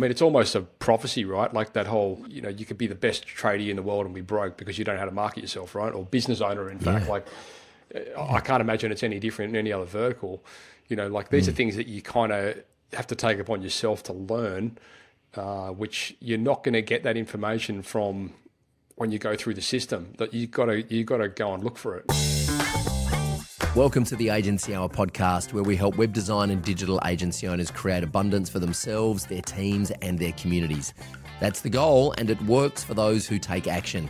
mean, it's almost a prophecy, right? Like that whole, you know, you could be the best tradie in the world and be broke because you don't know how to market yourself, right? Or business owner, in fact. Like, I can't imagine it's any different in any other vertical. You know, like these mm. are things that you kind of have to take upon yourself to learn, uh, which you're not going to get that information from when you go through the system. That you got to you got to go and look for it. Welcome to the Agency Hour podcast, where we help web design and digital agency owners create abundance for themselves, their teams, and their communities. That's the goal, and it works for those who take action.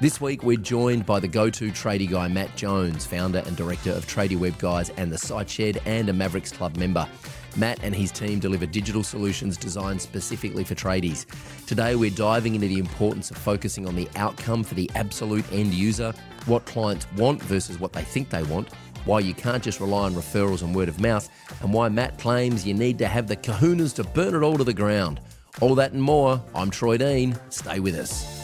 This week, we're joined by the go to tradie guy, Matt Jones, founder and director of Tradie Web Guys and the Site Shed, and a Mavericks Club member. Matt and his team deliver digital solutions designed specifically for tradies. Today, we're diving into the importance of focusing on the outcome for the absolute end user, what clients want versus what they think they want why you can't just rely on referrals and word of mouth, and why Matt claims you need to have the kahunas to burn it all to the ground. All that and more. I'm Troy Dean. Stay with us.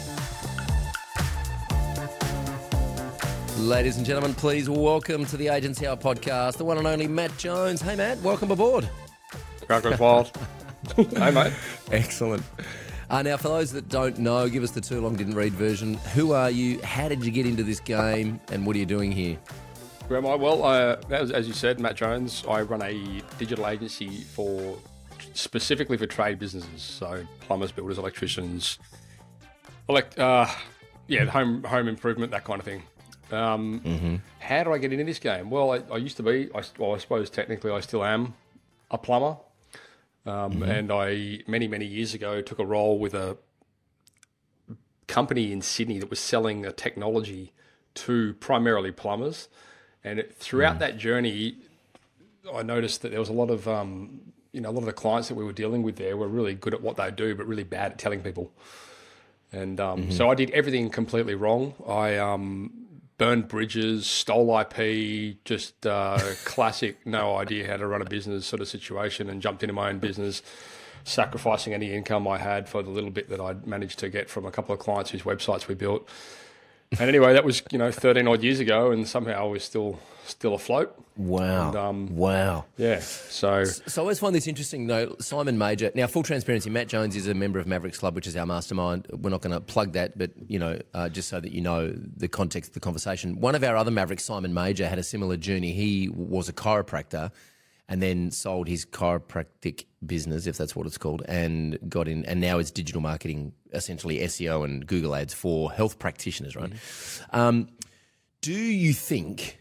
Ladies and gentlemen, please welcome to the Agency Hour podcast, the one and only Matt Jones. Hey, Matt, welcome aboard. Crackers Wild. hey, mate. Excellent. Uh, now, for those that don't know, give us the too long didn't read version. Who are you? How did you get into this game? And what are you doing here? Well, uh, as, as, you said, Matt Jones. I run a digital agency for specifically for trade businesses, so plumbers, builders, electricians, elect, uh, yeah, home home improvement, that kind of thing. Um, mm-hmm. How do I get into this game? Well, I, I used to be. I, well, I suppose technically I still am a plumber, um, mm-hmm. and I many many years ago took a role with a company in Sydney that was selling a technology to primarily plumbers and it, throughout mm. that journey, I noticed that there was a lot of, um, you know, a lot of the clients that we were dealing with there were really good at what they do, but really bad at telling people. And um, mm-hmm. so I did everything completely wrong. I um, burned bridges, stole IP, just uh, classic, no idea how to run a business sort of situation, and jumped into my own business, sacrificing any income I had for the little bit that I'd managed to get from a couple of clients whose websites we built. And anyway, that was you know 13 odd years ago, and somehow we're still still afloat. Wow! And, um, wow! Yeah. So so I always find this interesting. though. Simon Major. Now, full transparency, Matt Jones is a member of Mavericks Club, which is our mastermind. We're not going to plug that, but you know, uh, just so that you know the context of the conversation. One of our other Mavericks, Simon Major, had a similar journey. He was a chiropractor and then sold his chiropractic business, if that's what it's called, and got in, and now it's digital marketing, essentially SEO and Google ads for health practitioners, right? Mm-hmm. Um, do you think,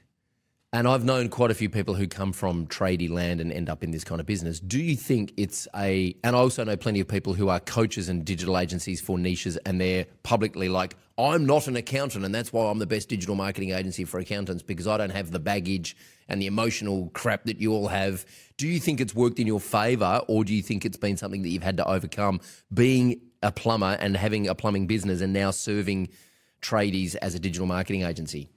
and I've known quite a few people who come from tradie land and end up in this kind of business, do you think it's a, and I also know plenty of people who are coaches and digital agencies for niches and they're publicly like, I'm not an accountant and that's why I'm the best digital marketing agency for accountants because I don't have the baggage and the emotional crap that you all have. Do you think it's worked in your favor or do you think it's been something that you've had to overcome being a plumber and having a plumbing business and now serving tradies as a digital marketing agency?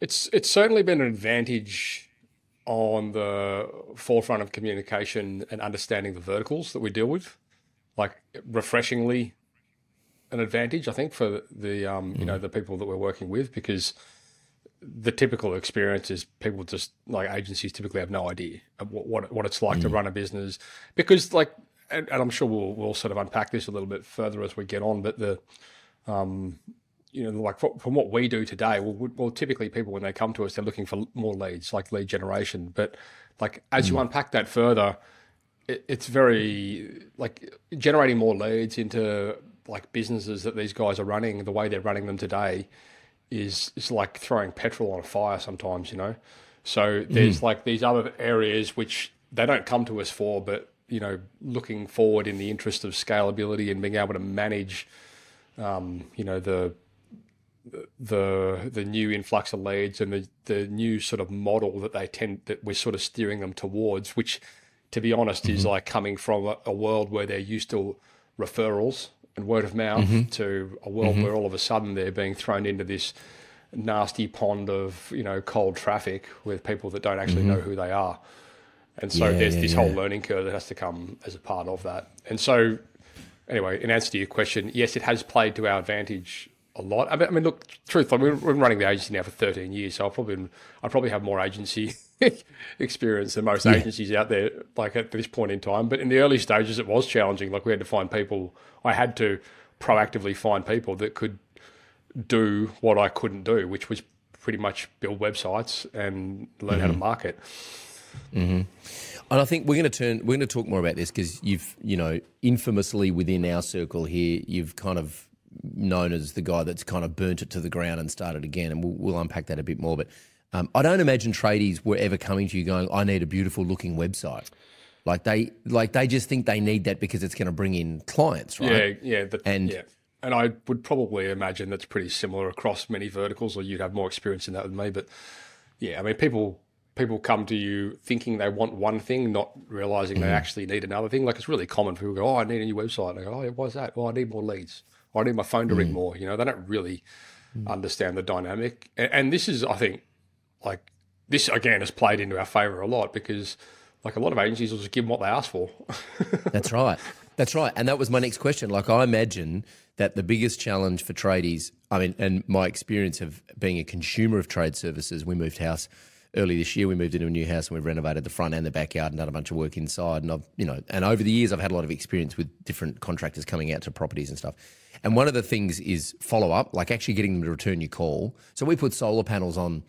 It's it's certainly been an advantage on the forefront of communication and understanding the verticals that we deal with. Like refreshingly an advantage, I think, for the um, you mm. know the people that we're working with because the typical experience is people just like agencies typically have no idea what what, what it's like mm. to run a business because like and, and, I'm sure we'll we'll sort of unpack this a little bit further as we get on but the um you know like from what we do today well, well typically people when they come to us they're looking for more leads like lead generation but like as mm. you unpack that further it, it's very like generating more leads into like businesses that these guys are running the way they're running them today is is like throwing petrol on a fire sometimes, you know. So there's mm. like these other areas which they don't come to us for, but you know, looking forward in the interest of scalability and being able to manage, um, you know, the the the new influx of leads and the the new sort of model that they tend that we're sort of steering them towards, which, to be honest, mm-hmm. is like coming from a, a world where they're used to referrals and word of mouth mm-hmm. to a world mm-hmm. where all of a sudden they're being thrown into this nasty pond of you know cold traffic with people that don't actually mm-hmm. know who they are and so yeah, there's yeah, this yeah. whole learning curve that has to come as a part of that and so anyway in answer to your question yes it has played to our advantage a lot. I mean, I mean look, truthfully, we've been running the agency now for 13 years, so I've probably I probably have more agency experience than most yeah. agencies out there. Like at this point in time, but in the early stages, it was challenging. Like we had to find people. I had to proactively find people that could do what I couldn't do, which was pretty much build websites and learn mm-hmm. how to mm-hmm. market. Mm-hmm. And I think we're going to turn. We're going to talk more about this because you've, you know, infamously within our circle here, you've kind of known as the guy that's kind of burnt it to the ground and started again. And we'll, we'll unpack that a bit more. But um, I don't imagine tradies were ever coming to you going, "I need a beautiful looking website." Like they, like they just think they need that because it's going to bring in clients, right? Yeah, yeah, the, and yeah. And I would probably imagine that's pretty similar across many verticals, or you'd have more experience in that than me. But yeah, I mean, people people come to you thinking they want one thing, not realizing mm-hmm. they actually need another thing. Like it's really common. For people to go, "Oh, I need a new website." And I go, "Oh, yeah, why's that? Well, I need more leads. I need my phone to ring more." You know, they don't really mm-hmm. understand the dynamic. And, and, this is, I think, like this again has played into our favor a lot because, like, a lot of agencies will just give them what they ask for. That's right. That's right. And that was my next question. Like, I imagine that the biggest challenge for tradies, I mean, and my experience of being a consumer of trade services, we moved house early this year. We moved into a new house and we've renovated the front and the backyard and done a bunch of work inside. And I've, you know, and over the years, I've had a lot of experience with different contractors coming out to properties and stuff. And one of the things is follow up, like actually getting them to return your call. So we put solar panels on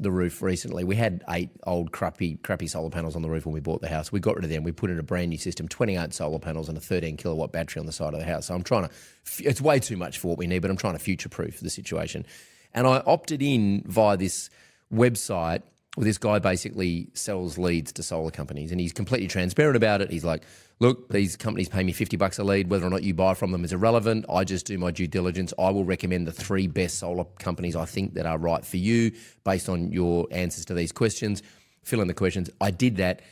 the roof recently. We had eight old crappy crappy solar panels on the roof when we bought the house. We got rid of them. We put in a brand new system, 28 solar panels and a 13 kilowatt battery on the side of the house. So I'm trying to it's way too much for what we need, but I'm trying to future proof the situation. And I opted in via this website well, this guy basically sells leads to solar companies and he's completely transparent about it. He's like, look, these companies pay me 50 bucks a lead. Whether or not you buy from them is irrelevant. I just do my due diligence. I will recommend the three best solar companies I think that are right for you based on your answers to these questions. Fill in the questions. I did that.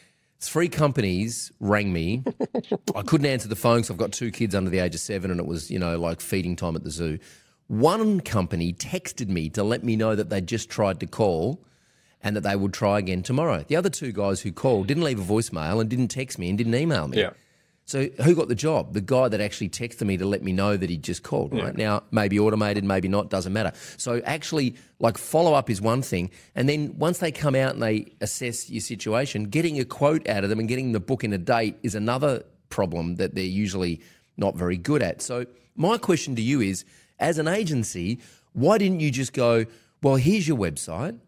Three companies rang me. I couldn't answer the phone because I've got two kids under the age of seven and it was, you know, like feeding time at the zoo. One company texted me to let me know that they just tried to call and that they would try again tomorrow. The other two guys who called didn't leave a voicemail and didn't text me and didn't email me. Yeah. So who got the job? The guy that actually texted me to let me know that he just called, right? Yeah. Now, maybe automated, maybe not, doesn't matter. So actually, like follow up is one thing. And then once they come out and they assess your situation, getting a quote out of them and getting the book in a date is another problem that they're usually not very good at. So my question to you is, as an agency, why didn't you just go, well, here's your website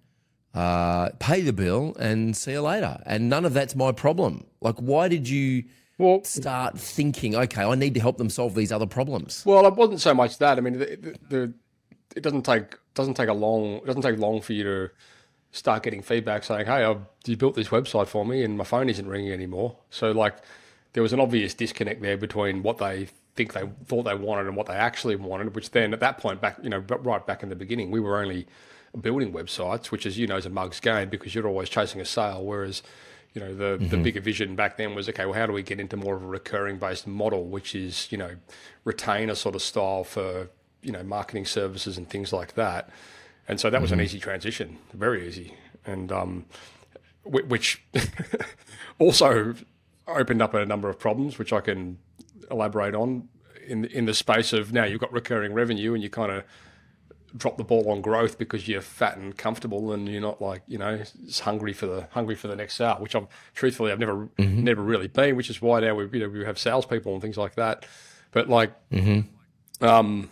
uh, pay the bill and see you later. And none of that's my problem. Like, why did you well, start thinking, okay, I need to help them solve these other problems? Well, it wasn't so much that. I mean, the, the, the, it doesn't take doesn't take a long it doesn't take long for you to start getting feedback saying, hey, I've, you built this website for me and my phone isn't ringing anymore. So like, there was an obvious disconnect there between what they think they thought they wanted and what they actually wanted. Which then, at that point, back you know, right back in the beginning, we were only building websites, which as you know is a mug's game because you're always chasing a sale. Whereas, you know, the mm-hmm. the bigger vision back then was okay. Well, how do we get into more of a recurring based model, which is you know, retainer sort of style for you know marketing services and things like that. And so that was mm-hmm. an easy transition, very easy, and um, which also opened up a number of problems, which I can elaborate on in in the space of now you've got recurring revenue and you kind of drop the ball on growth because you're fat and comfortable and you're not like you know hungry for the hungry for the next sale. Which I'm truthfully I've never mm-hmm. never really been. Which is why now we you know we have salespeople and things like that. But like, mm-hmm. um,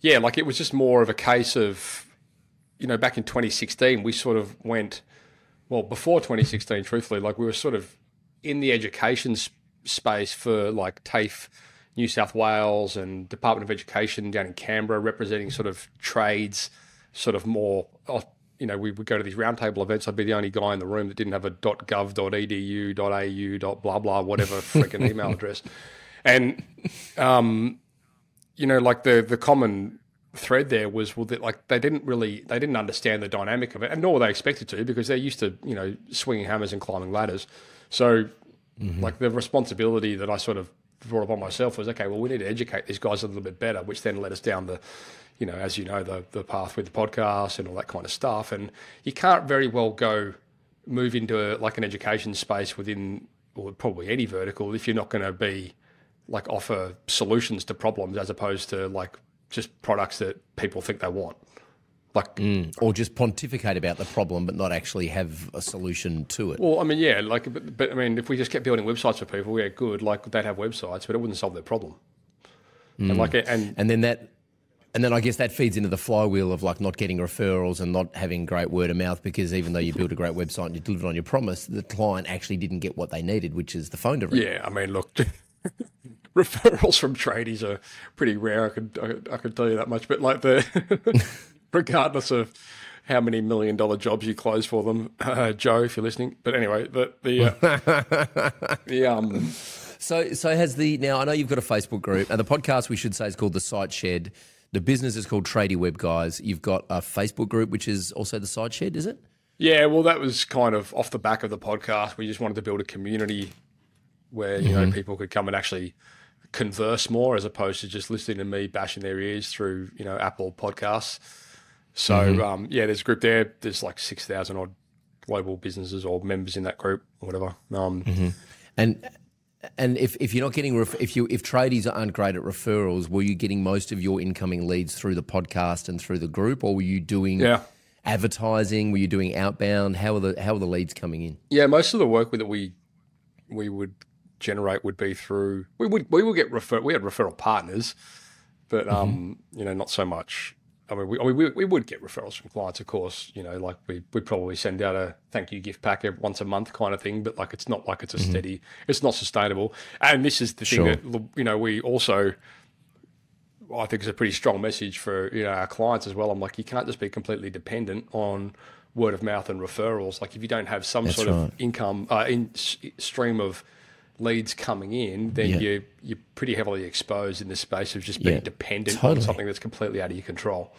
yeah, like it was just more of a case of you know back in 2016 we sort of went well before 2016 truthfully like we were sort of in the education sp- space for like TAFE New South Wales and Department of Education down in Canberra, representing sort of trades, sort of more. Oh, you know, we would go to these roundtable events. I'd be the only guy in the room that didn't have a .gov.edu.au. blah blah whatever freaking email address, and um, you know, like the the common thread there was well that like they didn't really they didn't understand the dynamic of it and nor were they expected to because they're used to you know swinging hammers and climbing ladders so mm-hmm. like the responsibility that I sort of brought upon myself was okay. Well, we need to educate these guys a little bit better, which then led us down the, you know, as you know, the the path with the podcast and all that kind of stuff. And you can't very well go move into a, like an education space within, or probably any vertical, if you're not going to be like offer solutions to problems as opposed to like just products that people think they want. Like, mm. or just pontificate about the problem, but not actually have a solution to it. Well, I mean, yeah, like, but, but I mean, if we just kept building websites for people, yeah, good. Like, they'd have websites, but it wouldn't solve their problem. Mm. And like, and and then that and then I guess that feeds into the flywheel of like not getting referrals and not having great word of mouth because even though you built a great website and you delivered on your promise, the client actually didn't get what they needed, which is the phone to ring. Yeah, I mean, look, referrals from tradies are pretty rare. I could I, I could tell you that much. But like the, regardless of how many million dollar jobs you close for them, uh, Joe, if you're listening. But anyway, the the uh, the um. So so has the now I know you've got a Facebook group and the podcast we should say is called the Site Shed. The business is called Tradie Web Guys. You've got a Facebook group, which is also the Site Shed, is it? Yeah, well, that was kind of off the back of the podcast. We just wanted to build a community where you mm-hmm. know people could come and actually converse more, as opposed to just listening to me bashing their ears through you know Apple Podcasts. So mm-hmm. um, yeah, there's a group there. There's like six thousand odd global businesses or members in that group, or whatever. Um, mm-hmm. And and if, if you're not getting ref- if you if tradies aren't great at referrals, were you getting most of your incoming leads through the podcast and through the group, or were you doing yeah. advertising? Were you doing outbound? How are the how are the leads coming in? Yeah, most of the work that we we would generate would be through we would we would get refer we had referral partners, but um mm-hmm. you know not so much I mean, we, I mean, we, we would get referrals from clients, of course. You know, like we would probably send out a thank you gift pack once a month kind of thing, but like it's not like it's a mm-hmm. steady, it's not sustainable. And this is the sure. thing that you know we also, I think, is a pretty strong message for you know our clients as well. I'm like, you can't just be completely dependent on word of mouth and referrals. Like if you don't have some That's sort right. of income uh, in stream of leads coming in, then yeah. you you're pretty heavily exposed in the space of just being yeah, dependent totally. on something that's completely out of your control.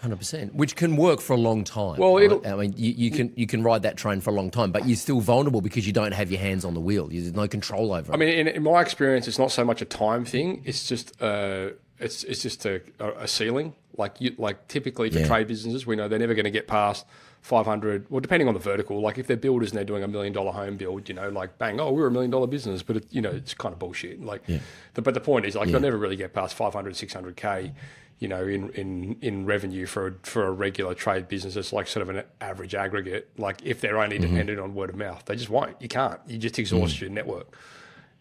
Hundred percent, which can work for a long time. Well, right? I mean, you, you, can you can ride that train for a long time, but you're still vulnerable because you don't have your hands on the wheel. There's no control over it. I mean, in, in my experience, it's not so much a time thing. It's just uh, it's it's just a, a ceiling. Like you, like typically for yeah. trade businesses, we know they're never going to get past 500, well, depending on the vertical, like if they're builders and they're doing a million dollar home build, you know, like bang, oh, we're a million dollar business, but it, you know, it's kind of bullshit. Like, yeah. the, but the point is, like, yeah. you'll never really get past 500, 600K, you know, in, in, in revenue for a, for a regular trade business. It's like sort of an average aggregate. Like, if they're only mm-hmm. dependent on word of mouth, they just won't. You can't. You just exhaust mm. your network.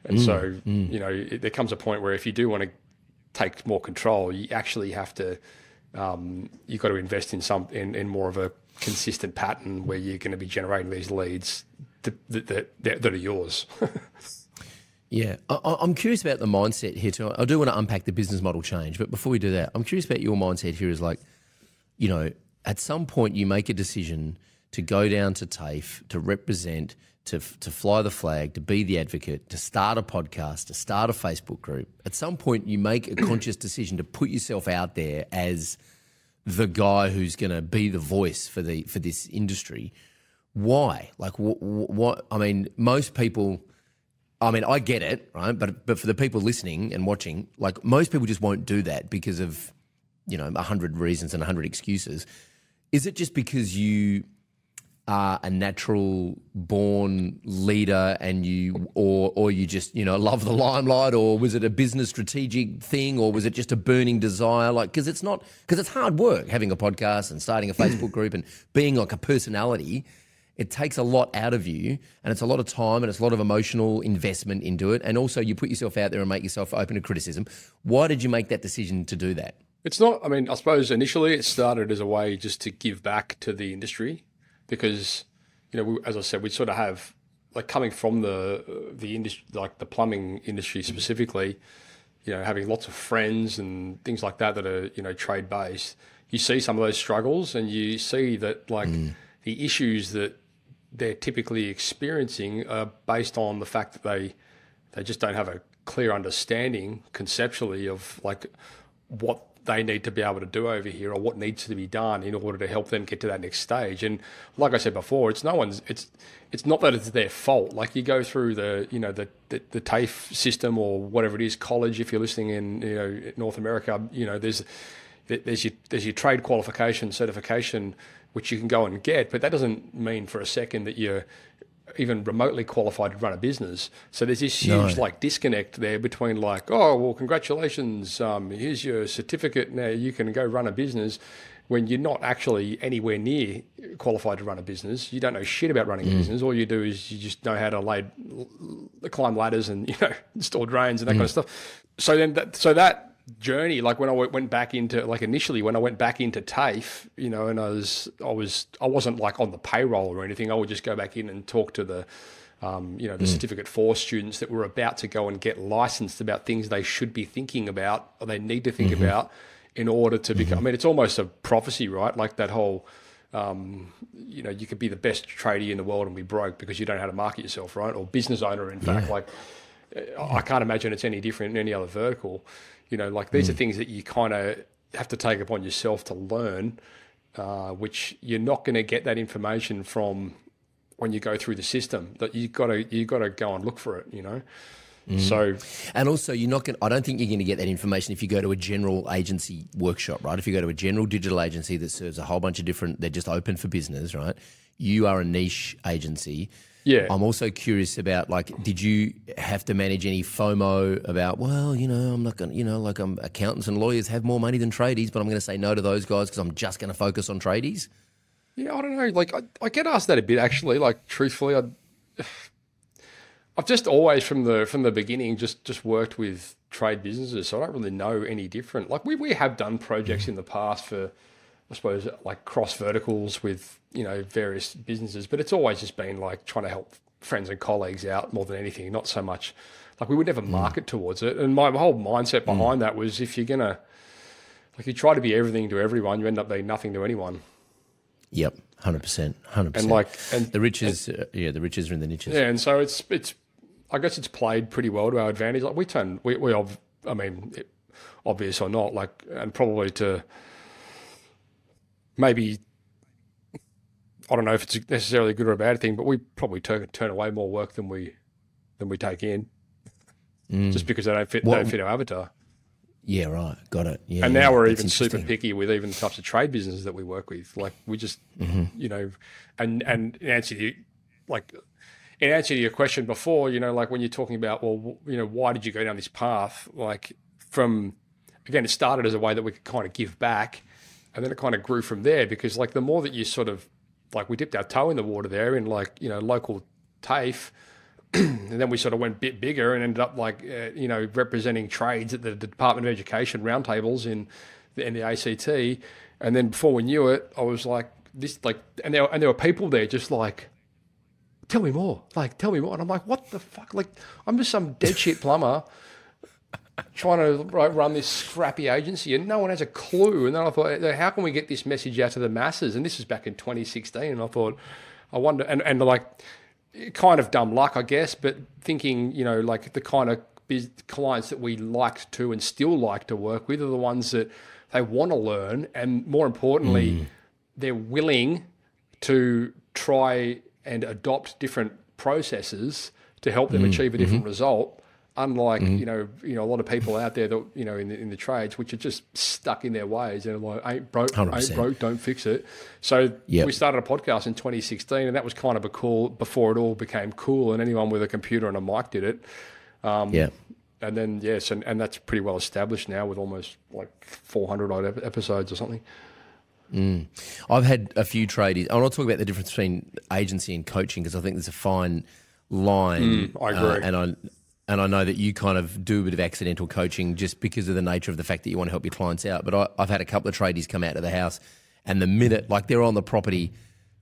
And mm. so, mm. you know, it, there comes a point where if you do want to take more control, you actually have to, um, you've got to invest in some, in, in more of a, consistent pattern where you're going to be generating these leads that, that, that, that are yours. yeah, I, am curious about the mindset here too. I do want to unpack the business model change, but before we do that, I'm curious about your mindset here. Is like, you know, at some point you make a decision to go down to TAFE to represent, to to fly the flag, to be the advocate, to start a podcast, to start a Facebook group. At some point, you make a conscious decision to put yourself out there as the guy who's going to be the voice for the for this industry. Why? Like what, what? I mean, most people. I mean, I get it, right? But but for the people listening and watching, like most people just won't do that because of you know a hundred reasons and a hundred excuses. Is it just because you are a natural born leader and you or or you just you know love the limelight or was it a business strategic thing or was it just a burning desire? Like because it's not because it's hard work having a podcast and starting a facebook group and being like a personality. It takes a lot out of you and it's a lot of time and it's a lot of emotional investment into it. And also you put yourself out there and make yourself open to criticism. Why did you make that decision to do that? It's not i mean i suppose initially it started as a way just to give back to the industry because you know, we, as I said, we sort of have like coming from the the industry, like the plumbing industry specifically. You know, having lots of friends and things like that that are you know trade based. You see some of those struggles, and you see that like mm. the issues that they're typically experiencing are based on the fact that they they just don't have a clear understanding conceptually of like what they need to be able to do over here or what needs to be done in order to help them get to that next stage. And like I said before, it's no one's it's it's not that it's their fault. Like you go through the you know the the, the TAFE system or whatever it is, college. If you're listening in you know North America, you know there's there's your there's your trade qualification certification which you can go and get, but that doesn't mean for a second that you're even remotely qualified to run a business. So there's this huge no. like disconnect there between like, oh well, congratulations, um, here's your certificate. Now you can go run a business. When you're not actually anywhere near qualified to run a business, you don't know shit about running mm. a business. All you do is you just know how to lay, climb ladders and you know install drains and that mm. kind of stuff. So then, that, so that journey like when i went back into like initially when i went back into tafe you know and i was i was i wasn't like on the payroll or anything i would just go back in and talk to the um, you know the mm. certificate four students that were about to go and get licensed about things they should be thinking about or they need to think mm-hmm. about in order to become mm-hmm. i mean it's almost a prophecy right like that whole um, you know you could be the best tradie in the world and be broke because you don't know how to market yourself right or business owner in fact like i can't imagine it's any different in any other vertical you know, like these mm. are things that you kind of have to take upon yourself to learn, uh, which you're not going to get that information from when you go through the system. That you got to you got to go and look for it. You know. Mm. So, and also, you're not going. I don't think you're going to get that information if you go to a general agency workshop, right? If you go to a general digital agency that serves a whole bunch of different, they're just open for business, right? You are a niche agency. Yeah. I'm also curious about like, did you have to manage any FOMO about, well, you know, I'm not going to, you know, like I'm, accountants and lawyers have more money than tradies, but I'm going to say no to those guys because I'm just going to focus on tradies? Yeah, I don't know. Like, I, I get asked that a bit actually. Like, truthfully, I, I've just always from the from the beginning just just worked with trade businesses, so I don't really know any different. Like, we we have done projects in the past for I suppose like cross verticals with you know various businesses, but it's always just been like trying to help friends and colleagues out more than anything. Not so much like we would never mm. market towards it. And my whole mindset mm. behind mm. that was if you're gonna like you try to be everything to everyone, you end up being nothing to anyone. Yep, hundred percent, hundred percent. And like, and the riches, and, uh, yeah, the riches are in the niches. Yeah, and so it's it's, I guess it's played pretty well to our advantage. Like we turn, we we, I mean, it, obvious or not, like, and probably to maybe I don't know if it's necessarily a good or a bad thing, but we probably turn turn away more work than we than we take in, mm. just because they don't fit what, don't fit our avatar. Yeah, right. Got it. Yeah, and now yeah, we're even super picky with even the types of trade businesses that we work with. Like we just, mm-hmm. you know, and and in answer to you, like in answer to your question before, you know, like when you're talking about, well, you know, why did you go down this path? Like from again, it started as a way that we could kind of give back and then it kind of grew from there because like the more that you sort of like we dipped our toe in the water there in like you know local TAFE, and then we sort of went a bit bigger and ended up like uh, you know representing trades at the Department of Education roundtables in the, in the ACT, and then before we knew it, I was like this like and there and there were people there just like. Tell me more. Like, tell me more. And I'm like, what the fuck? Like, I'm just some dead shit plumber trying to run this scrappy agency and no one has a clue. And then I thought, how can we get this message out to the masses? And this was back in 2016. And I thought, I wonder, and, and like, kind of dumb luck, I guess, but thinking, you know, like the kind of clients that we liked to and still like to work with are the ones that they want to learn. And more importantly, mm. they're willing to try and adopt different processes to help them mm. achieve a different mm-hmm. result unlike mm-hmm. you know you know a lot of people out there that you know in the, in the trades which are just stuck in their ways and like ain't broke 100%. ain't broke don't fix it so yep. we started a podcast in 2016 and that was kind of a cool before it all became cool and anyone with a computer and a mic did it um, yeah and then yes and, and that's pretty well established now with almost like 400 odd episodes or something mm. I've had a few tradies I want to talk about the difference between agency and coaching because I think there's a fine line mm, I agree uh, and I and I know that you kind of do a bit of accidental coaching just because of the nature of the fact that you want to help your clients out. But I, have had a couple of tradies come out of the house, and the minute, like they're on the property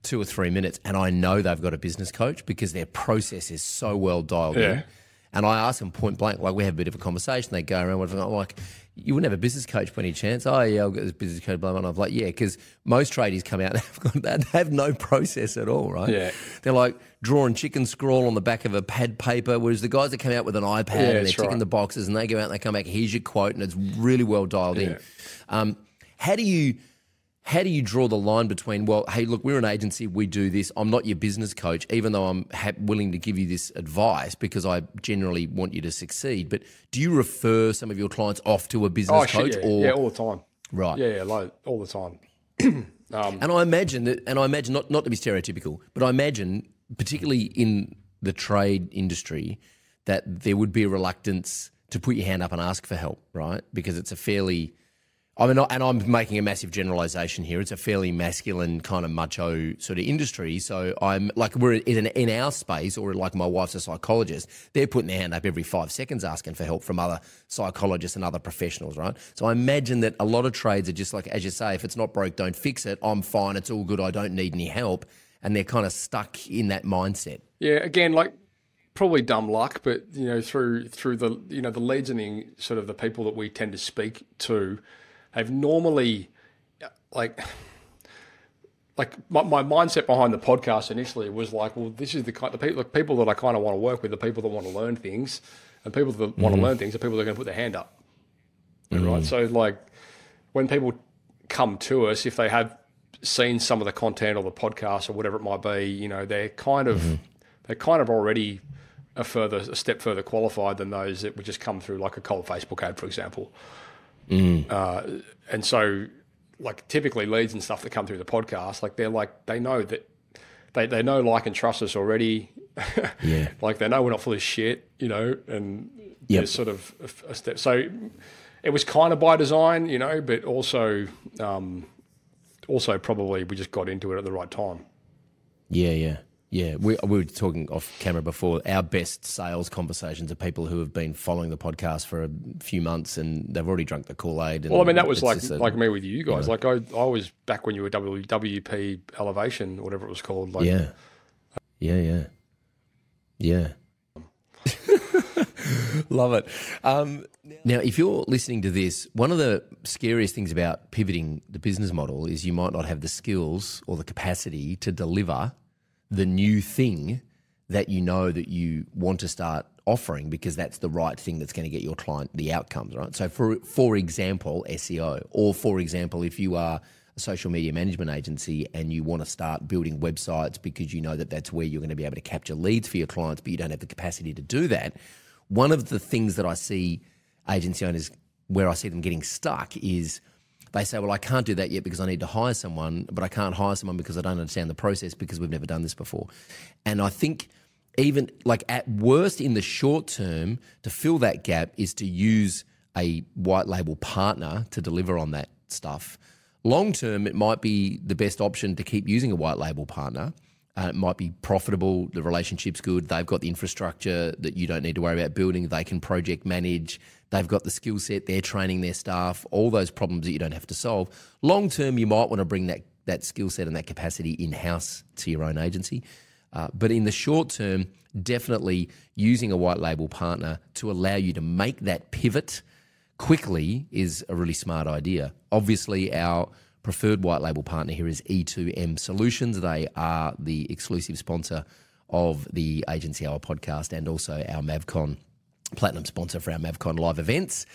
two or three minutes, and I know they've got a business coach because their process is so well dialed yeah. in. And I ask them point blank, like we have a bit of a conversation. They go around, I'm like, you wouldn't have a business coach by any chance? Oh yeah, I'll get this business coach. Blah blah. And I'm like, yeah, because most tradies come out, they've got that, they have no process at all, right? Yeah, they're like drawing chicken scrawl on the back of a pad paper. Whereas the guys that come out with an iPad yeah, and they're ticking right. the boxes and they go out and they come back, here's your quote, and it's really well dialed yeah. in. Um, how do you? How do you draw the line between well hey look we're an agency we do this i'm not your business coach even though i'm ha- willing to give you this advice because i generally want you to succeed but do you refer some of your clients off to a business oh, coach shit, yeah. or yeah all the time right yeah yeah like, all the time um, and i imagine that and i imagine not, not to be stereotypical but i imagine particularly in the trade industry, that there would be a reluctance to put your hand up and ask for help, right? Because it's a fairly I mean, and I'm making a massive generalization here. It's a fairly masculine kind of macho sort of industry. So I'm like, we're in, in our space, or like my wife's a psychologist. They're putting their hand up every five seconds asking for help from other psychologists and other professionals, right? So I imagine that a lot of trades are just like, as you say, if it's not broke, don't fix it. I'm fine. It's all good. I don't need any help. And they're kind of stuck in that mindset. Yeah. Again, like probably dumb luck, but you know, through through the you know the leads and the sort of the people that we tend to speak to have normally like like my, my mindset behind the podcast initially was like, well, this is the kind of people, the people that I kind of want to work with, the people that want to learn things, and people that mm-hmm. want to learn things are people that are going to put their hand up, mm-hmm. right? So like when people come to us, if they have seen some of the content or the podcast or whatever it might be, you know, they're kind of mm-hmm. they're kind of already a further a step further qualified than those that would just come through like a cold Facebook ad, for example. Mm. Uh, and so, like typically leads and stuff that come through the podcast, like they're like they know that they they know like and trust us already. yeah, like they know we're not full of shit, you know, and yep. there's sort of a, a, step. So it was kind of by design, you know, but also um, also probably we just got into it at the right time. Yeah, yeah. Yeah, we, we were talking off camera before. Our best sales conversations are people who have been following the podcast for a few months and they've already drunk the Kool Aid. Well, I mean, that was like a, like me with you guys. You know. Like I, I was back when you were WP Elevation, whatever it was called. Like, yeah, yeah, yeah, yeah. Love it. Um, now, if you're listening to this, one of the scariest things about pivoting the business model is you might not have the skills or the capacity to deliver the new thing that you know that you want to start offering because that's the right thing that's going to get your client the outcomes, right? So for for example, SEO, or for example, if you are a social media management agency and you want to start building websites because you know that that's where you're going to be able to capture leads for your clients, but you don't have the capacity to do that. One of the things that I see agency owners where I see them getting stuck is they say, well, I can't do that yet because I need to hire someone, but I can't hire someone because I don't understand the process because we've never done this before. And I think even like at worst in the short term, to fill that gap is to use a white label partner to deliver on that stuff. Long term, it might be the best option to keep using a white label partner. Uh, it might be profitable. The relationship's good. They've got the infrastructure that you don't need to worry about building. They can project manage. They've got the skill set, they're training their staff, all those problems that you don't have to solve. Long term, you might want to bring that, that skill set and that capacity in house to your own agency. Uh, but in the short term, definitely using a white label partner to allow you to make that pivot quickly is a really smart idea. Obviously, our preferred white label partner here is E2M Solutions. They are the exclusive sponsor of the Agency Hour podcast and also our MavCon platinum sponsor for our MavCon live events.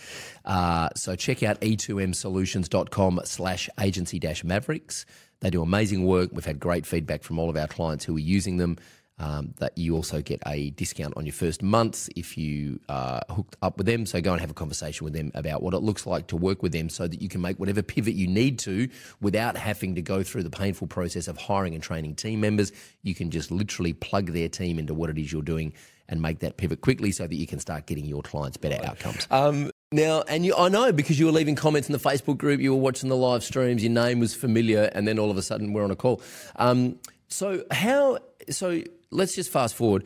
Uh, so check out e2msolutions.com slash agency dash mavericks. They do amazing work. We've had great feedback from all of our clients who are using them. Um, that you also get a discount on your first month if you are hooked up with them. So go and have a conversation with them about what it looks like to work with them so that you can make whatever pivot you need to without having to go through the painful process of hiring and training team members. You can just literally plug their team into what it is you're doing and make that pivot quickly so that you can start getting your clients better outcomes. Um, now, and you, I know because you were leaving comments in the Facebook group, you were watching the live streams, your name was familiar, and then all of a sudden we're on a call. Um, so how? So let's just fast forward.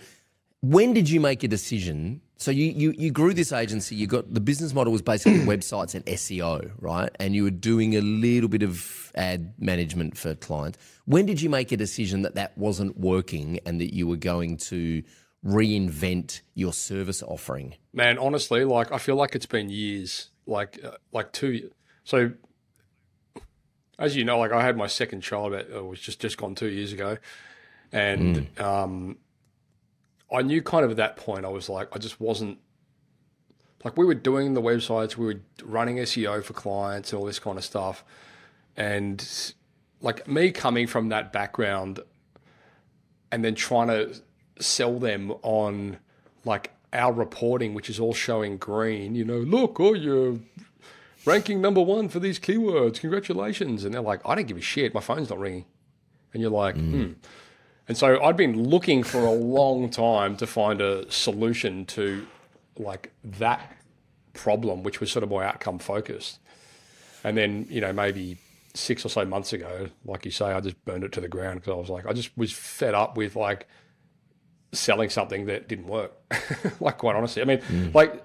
When did you make a decision? So you, you you grew this agency. You got the business model was basically websites and SEO, right? And you were doing a little bit of ad management for clients. When did you make a decision that that wasn't working and that you were going to reinvent your service offering? Man, honestly, like I feel like it's been years, like uh, like two. So, as you know, like I had my second child, it was just just gone two years ago, and mm. um, I knew kind of at that point I was like I just wasn't like we were doing the websites, we were running SEO for clients and all this kind of stuff, and like me coming from that background, and then trying to sell them on like our reporting, which is all showing green. You know, look, oh, you're ranking number one for these keywords. Congratulations! And they're like, I don't give a shit. My phone's not ringing. And you're like, mm. hmm. And so I'd been looking for a long time to find a solution to like that problem, which was sort of more outcome focused. And then, you know, maybe six or so months ago, like you say, I just burned it to the ground because I was like, I just was fed up with like selling something that didn't work. like, quite honestly, I mean, mm. like,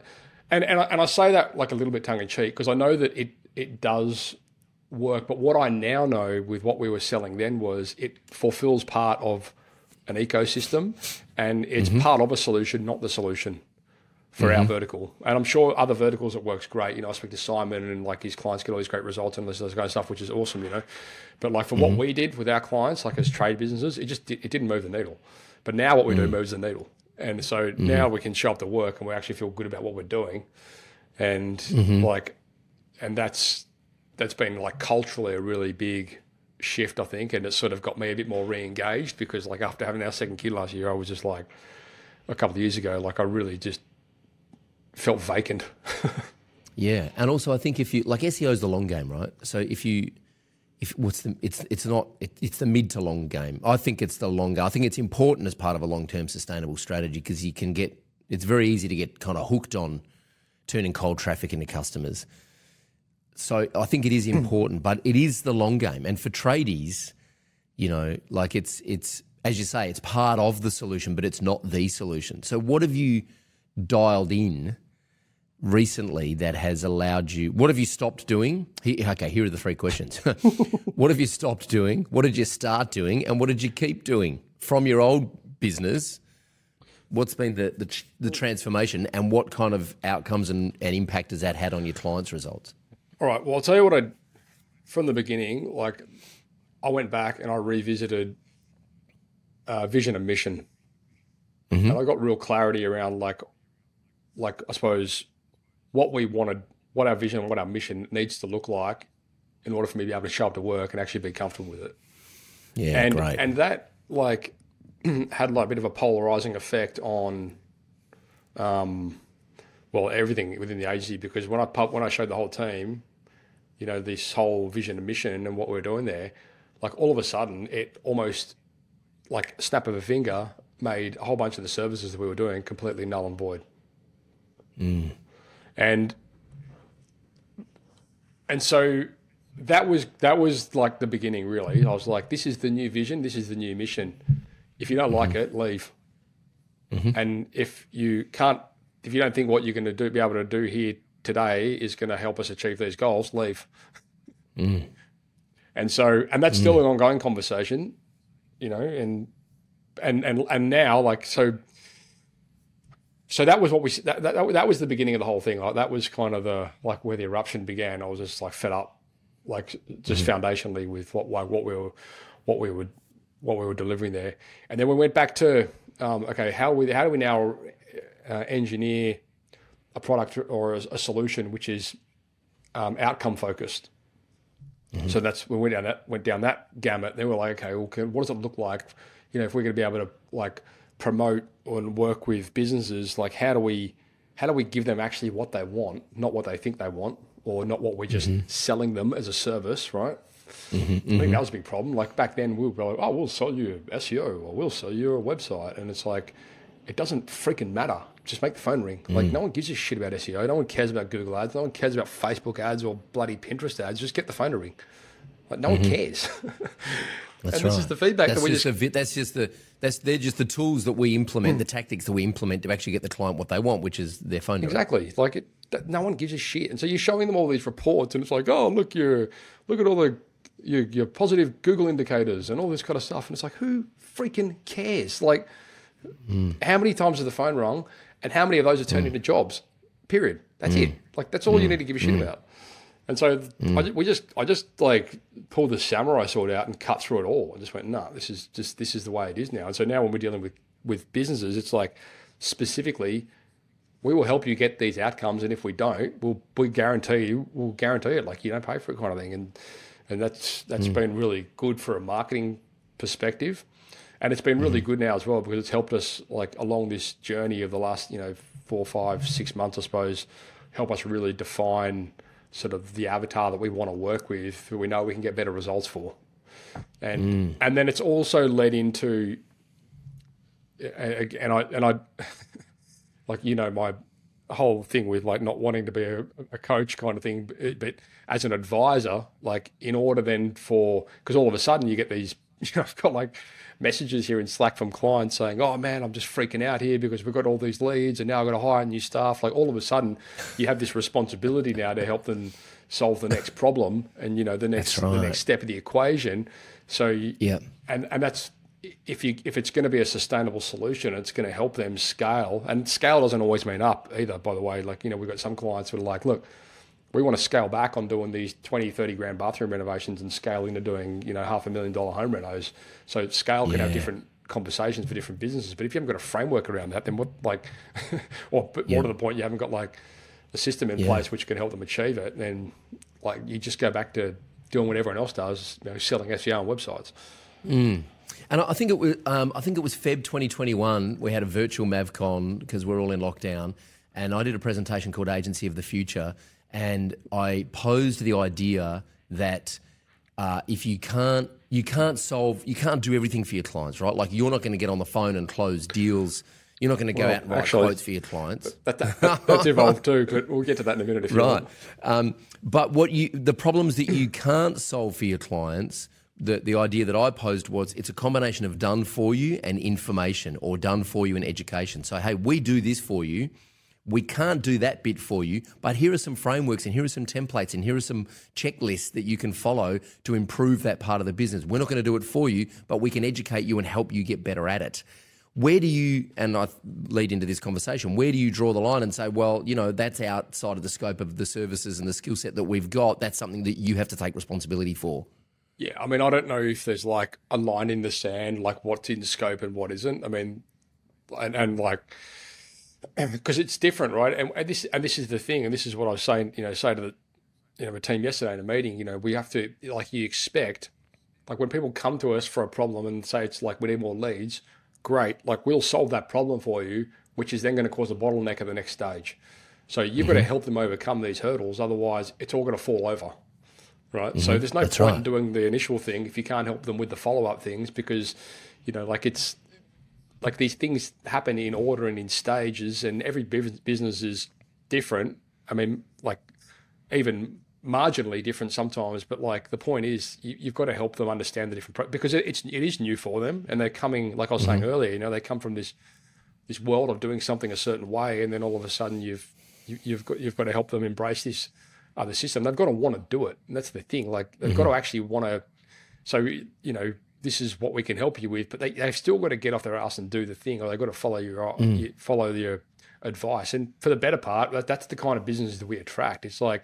and and I, and I say that like a little bit tongue in cheek because I know that it it does work. But what I now know with what we were selling then was it fulfills part of an ecosystem, and it's mm-hmm. part of a solution, not the solution for mm-hmm. our vertical. And I'm sure other verticals it works great. You know, I speak to Simon and like his clients get all these great results and this, this kind of stuff, which is awesome, you know. But like for mm-hmm. what we did with our clients, like as trade businesses, it just it didn't move the needle. But now what we do mm. moves the needle. And so mm-hmm. now we can show up to work and we actually feel good about what we're doing. And mm-hmm. like and that's that's been like culturally a really big shift, I think, and it's sort of got me a bit more re-engaged because like after having our second kid last year, I was just like a couple of years ago, like I really just felt vacant. yeah, and also I think if you like SEO is the long game, right? So if you if what's the it's it's not it, it's the mid to long game. I think it's the longer. I think it's important as part of a long term sustainable strategy because you can get it's very easy to get kind of hooked on turning cold traffic into customers. So I think it is hmm. important, but it is the long game. And for tradies, you know, like it's it's as you say, it's part of the solution, but it's not the solution. So what have you dialed in recently that has allowed you? What have you stopped doing? okay, here are the three questions. what have you stopped doing? What did you start doing? And what did you keep doing from your old business? What's been the, the, the transformation and what kind of outcomes and, and impact has that had on your clients' results? All right. Well, I'll tell you what I, from the beginning, like I went back and I revisited uh, vision and mission. Mm-hmm. And I got real clarity around like, like I suppose what we wanted, what our vision, what our mission needs to look like in order for me to be able to show up to work and actually be comfortable with it. Yeah, and, great. And that like had like a bit of a polarizing effect on, um, well, everything within the agency because when I when I showed the whole team, you know, this whole vision and mission and what we're doing there, like all of a sudden it almost like snap of a finger made a whole bunch of the services that we were doing completely null and void. Mm. And and so that was that was like the beginning really. I was like, this is the new vision, this is the new mission. If you don't mm-hmm. like it, leave. Mm-hmm. And if you can't if you don't think what you're going to do be able to do here today is going to help us achieve these goals, leave. Mm. And so, and that's mm. still an ongoing conversation, you know, and and and and now, like, so, so that was what we that that, that was the beginning of the whole thing. Like, that was kind of the like where the eruption began. I was just like fed up, like just mm. foundationally with what like what we were what we would what we were delivering there. And then we went back to um, okay, how we how do we now uh, engineer a product or a, a solution which is um, outcome focused. Mm-hmm. So that's we went down that went down that gamut. Then we're like, okay, well, what does it look like? You know, if we're going to be able to like promote and work with businesses, like how do we how do we give them actually what they want, not what they think they want, or not what we're just mm-hmm. selling them as a service, right? Mm-hmm, I think that was a big problem. Like back then, we were like, oh, we'll sell you SEO or we'll sell you a website, and it's like it doesn't freaking matter just make the phone ring. Like mm. no one gives a shit about SEO. No one cares about Google ads. No one cares about Facebook ads or bloody Pinterest ads. Just get the phone to ring. Like no mm-hmm. one cares. That's and right. this is the feedback that's that we just, just a, that's just the that's they're just the tools that we implement, mm. the tactics that we implement to actually get the client what they want, which is their phone. Exactly. Like it, no one gives a shit, and so you're showing them all these reports, and it's like, oh look, you look at all the your, your positive Google indicators and all this kind of stuff, and it's like, who freaking cares? Like, mm. how many times has the phone rung? And how many of those are turned mm. into jobs? Period. That's mm. it. Like that's all mm. you need to give a shit mm. about. And so I, we just, I just like pulled the samurai sword out and cut through it all. I just went, no, nah, this is just, this is the way it is now. And so now when we're dealing with with businesses, it's like specifically, we will help you get these outcomes, and if we don't, we'll we guarantee you, we'll guarantee it. Like you don't pay for it, kind of thing. And and that's that's mm. been really good for a marketing perspective and it's been really mm-hmm. good now as well because it's helped us like along this journey of the last you know four, five, six months, I suppose, help us really define sort of the avatar that we want to work with, who we know we can get better results for, and mm. and then it's also led into and I and I like you know my whole thing with like not wanting to be a, a coach kind of thing, but, but as an advisor, like in order then for because all of a sudden you get these, you know, I've got like messages here in Slack from clients saying, "Oh man, I'm just freaking out here because we've got all these leads and now I've got to hire new staff." Like all of a sudden, you have this responsibility now to help them solve the next problem and you know the next right. the next step of the equation. So yeah, and and that's if you if it's going to be a sustainable solution, it's going to help them scale. And scale doesn't always mean up either. By the way, like you know, we've got some clients who are like, look, we want to scale back on doing these 20, 30 grand bathroom renovations and scale into doing you know half a million dollar home renos. So scale can yeah. have different conversations for different businesses. But if you haven't got a framework around that, then what like, or yeah. more to the point, you haven't got like a system in yeah. place which can help them achieve it. Then like you just go back to doing what everyone else does, you know, selling SEO on websites. Mm. And I think it was um, I think it was Feb 2021. We had a virtual Mavcon because we're all in lockdown, and I did a presentation called Agency of the Future, and I posed the idea that uh, if you can't you can't solve you can't do everything for your clients, right? Like you're not going to get on the phone and close deals. You're not going to go well, out and write actually, quotes for your clients. That, that, that's evolved too, but we'll get to that in a minute if you right. want. Um, but what you the problems that you can't solve for your clients the, the idea that I posed was it's a combination of done for you and information or done for you and education. So, hey, we do this for you. We can't do that bit for you, but here are some frameworks and here are some templates and here are some checklists that you can follow to improve that part of the business. We're not going to do it for you, but we can educate you and help you get better at it. Where do you, and I lead into this conversation, where do you draw the line and say, well, you know, that's outside of the scope of the services and the skill set that we've got. That's something that you have to take responsibility for? Yeah, I mean, I don't know if there's like a line in the sand, like what's in scope and what isn't. I mean, and, and like, because it's different, right? And, and, this and this is the thing, and this is what I was saying, you know, say to the you know the team yesterday in a meeting. You know, we have to like you expect, like when people come to us for a problem and say it's like we need more leads, great, like we'll solve that problem for you, which is then going to cause a bottleneck at the next stage. So you've mm-hmm. got to help them overcome these hurdles, otherwise it's all going to fall over right? Mm-hmm. So there's no That's point right. in doing the initial thing if you can't help them with the follow up things because, you know, like it's like these things happen in order and in stages, and every business is different. I mean, like even marginally different sometimes, but like the point is you, have got to help them understand the different pro- because it, it's it is new for them, and they're coming like I was mm-hmm. saying earlier. You know, they come from this this world of doing something a certain way, and then all of a sudden you've you, have you have got you've got to help them embrace this other system. They've got to want to do it. And that's the thing. Like they've mm-hmm. got to actually want to. So, you know, this is what we can help you with, but they, they've still got to get off their ass and do the thing, or they've got to follow your mm. follow your advice. And for the better part, that, that's the kind of business that we attract. It's like,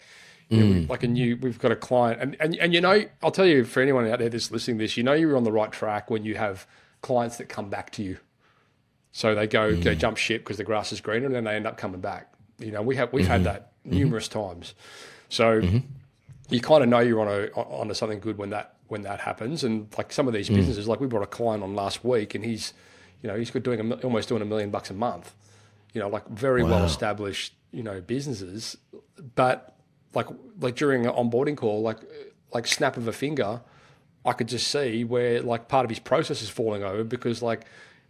you know, mm. like a new, we've got a client, and, and and you know, I'll tell you for anyone out there that's listening to this, you know, you're on the right track when you have clients that come back to you. So they go, mm. they jump ship because the grass is greener, and then they end up coming back. You know, we have we've mm-hmm. had that mm-hmm. numerous mm-hmm. times. So mm-hmm. you kind of know you're on a onto something good when that when that happens. And like some of these mm. businesses, like we brought a client on last week, and he's you know he's doing a, almost doing a million bucks a month. You know, like very wow. well established you know businesses, but like like during an onboarding call, like like snap of a finger, I could just see where like part of his process is falling over because like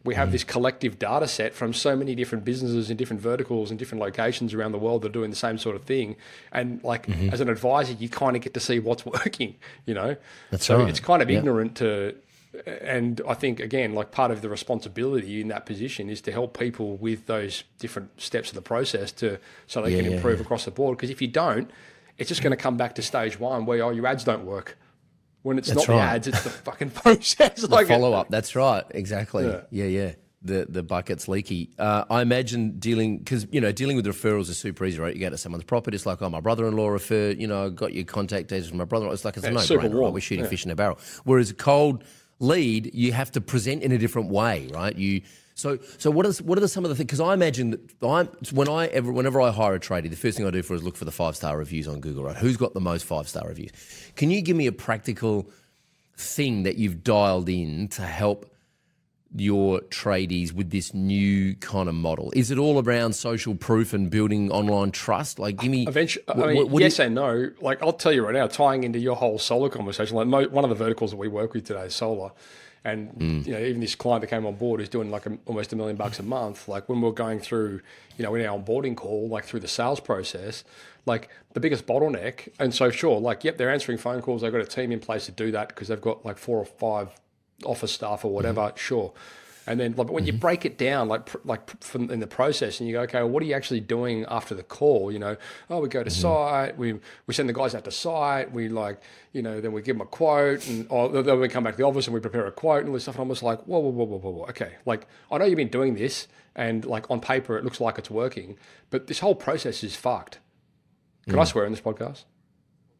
we have mm. this collective data set from so many different businesses in different verticals and different locations around the world that are doing the same sort of thing. And like mm-hmm. as an advisor, you kind of get to see what's working, you know? That's so right. it's kind of yeah. ignorant to, and I think again, like part of the responsibility in that position is to help people with those different steps of the process to, so they yeah, can improve yeah, across the board. Because if you don't, it's just going to come back to stage one where, oh, your ads don't work when it's That's not right. the ads, it's the fucking process. the like follow up. That's right. Exactly. Yeah. yeah, yeah. The the bucket's leaky. Uh, I imagine dealing because you know dealing with referrals is super easy, right? You go to someone's property, it's like, oh, my brother-in-law referred. You know, I got your contact details from my brother. It's like it's yeah, a no-brainer. Right? We're shooting yeah. fish in a barrel. Whereas a cold lead, you have to present in a different way, right? You so, so what is what are the, some of the things? Because I imagine that I'm when I ever whenever I hire a tradie, the first thing I do for is look for the five star reviews on Google. Right, who's got the most five star reviews? Can you give me a practical thing that you've dialed in to help your tradies with this new kind of model? Is it all around social proof and building online trust? Like, give me uh, eventually. I mean, what, yes you, and no. Like, I'll tell you right now, tying into your whole solar conversation. Like, mo- one of the verticals that we work with today is solar And mm. you know, even this client that came on board is doing like a, almost a million bucks a month. Like when we're going through, you know, in our onboarding call, like through the sales process, like the biggest bottleneck. And so, sure, like yep, they're answering phone calls. They've got a team in place to do that because they've got like four or five office staff or whatever. Mm-hmm. Sure. And then, like, when you mm-hmm. break it down, like, pr- like from in the process, and you go, okay, well, what are you actually doing after the call? You know, oh, we go to mm-hmm. site, we we send the guys out to site, we like, you know, then we give them a quote, and oh, or then we come back to the office and we prepare a quote and all this stuff. And I'm just like, whoa, whoa, whoa, whoa, whoa, whoa. okay, like, I know you've been doing this, and like on paper it looks like it's working, but this whole process is fucked. Can I mm. swear in this podcast?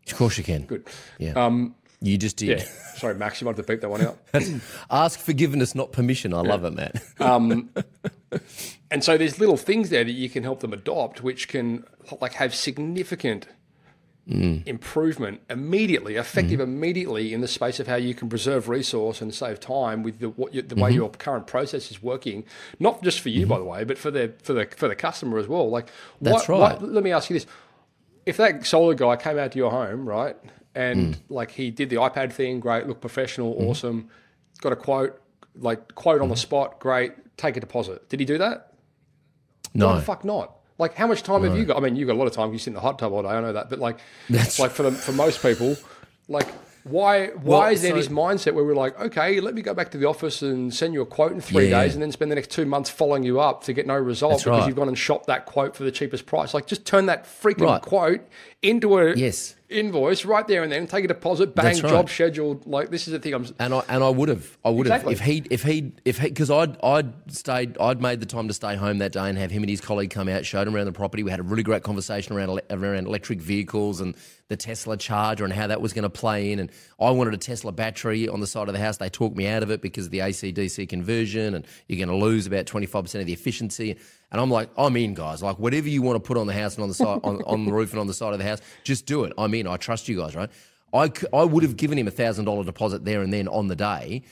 Of course you can. Good. Yeah. Um, you just did. yeah. Sorry, Max, you wanted to beep that one out. Ask forgiveness, not permission. I love it, Matt. Um, and so there's little things there that you can help them adopt, which can like have significant mm. improvement immediately, effective mm-hmm. immediately in the space of how you can preserve resource and save time with the what you, the way mm-hmm. your current process is working. Not just for you, mm-hmm. by the way, but for the for the for the customer as well. Like That's what- right. what- let me ask you this: If that solar guy came out to your home, right, and mm. like he did the iPad thing, great, looked professional, mm-hmm. awesome, got a quote, like quote on the mm-hmm. spot, great, take a deposit. Did he do that? No. Why the fuck not? Like, how much time have you got? I mean, you've got a lot of time. You sit in the hot tub all day. I know that, but like, That's like for the, for most people, like, why why Well, is there so- this mindset where we're like, okay, let me go back to the office and send you a quote in three Yeah. days, and then spend the next two months following you up to get no result That's because right. you've gone and shopped that quote for the cheapest price. Like, just turn that freaking Right. quote into a Yes. Invoice right there and then, take a deposit, bang, right. job scheduled. Like, this is the thing. I'm And I and I would have, I would Exactly. have if he if he if he because I'd I'd stayed I'd made the time to stay home that day and have him and his colleague come out, showed him around the property. We had a really great conversation around around electric vehicles and the Tesla charger and how that was going to play in. And I wanted a Tesla battery on the side of the house. They talked me out of it because of the AC DC conversion, and you're going to lose about twenty five percent of the efficiency. And I'm like, I'm in, guys. Like whatever you want to put on the house and on the side on, on the roof and on the side of the house, just do it. I'm in. I trust you guys, right? I, I would have given him a thousand dollar deposit there and then on the day,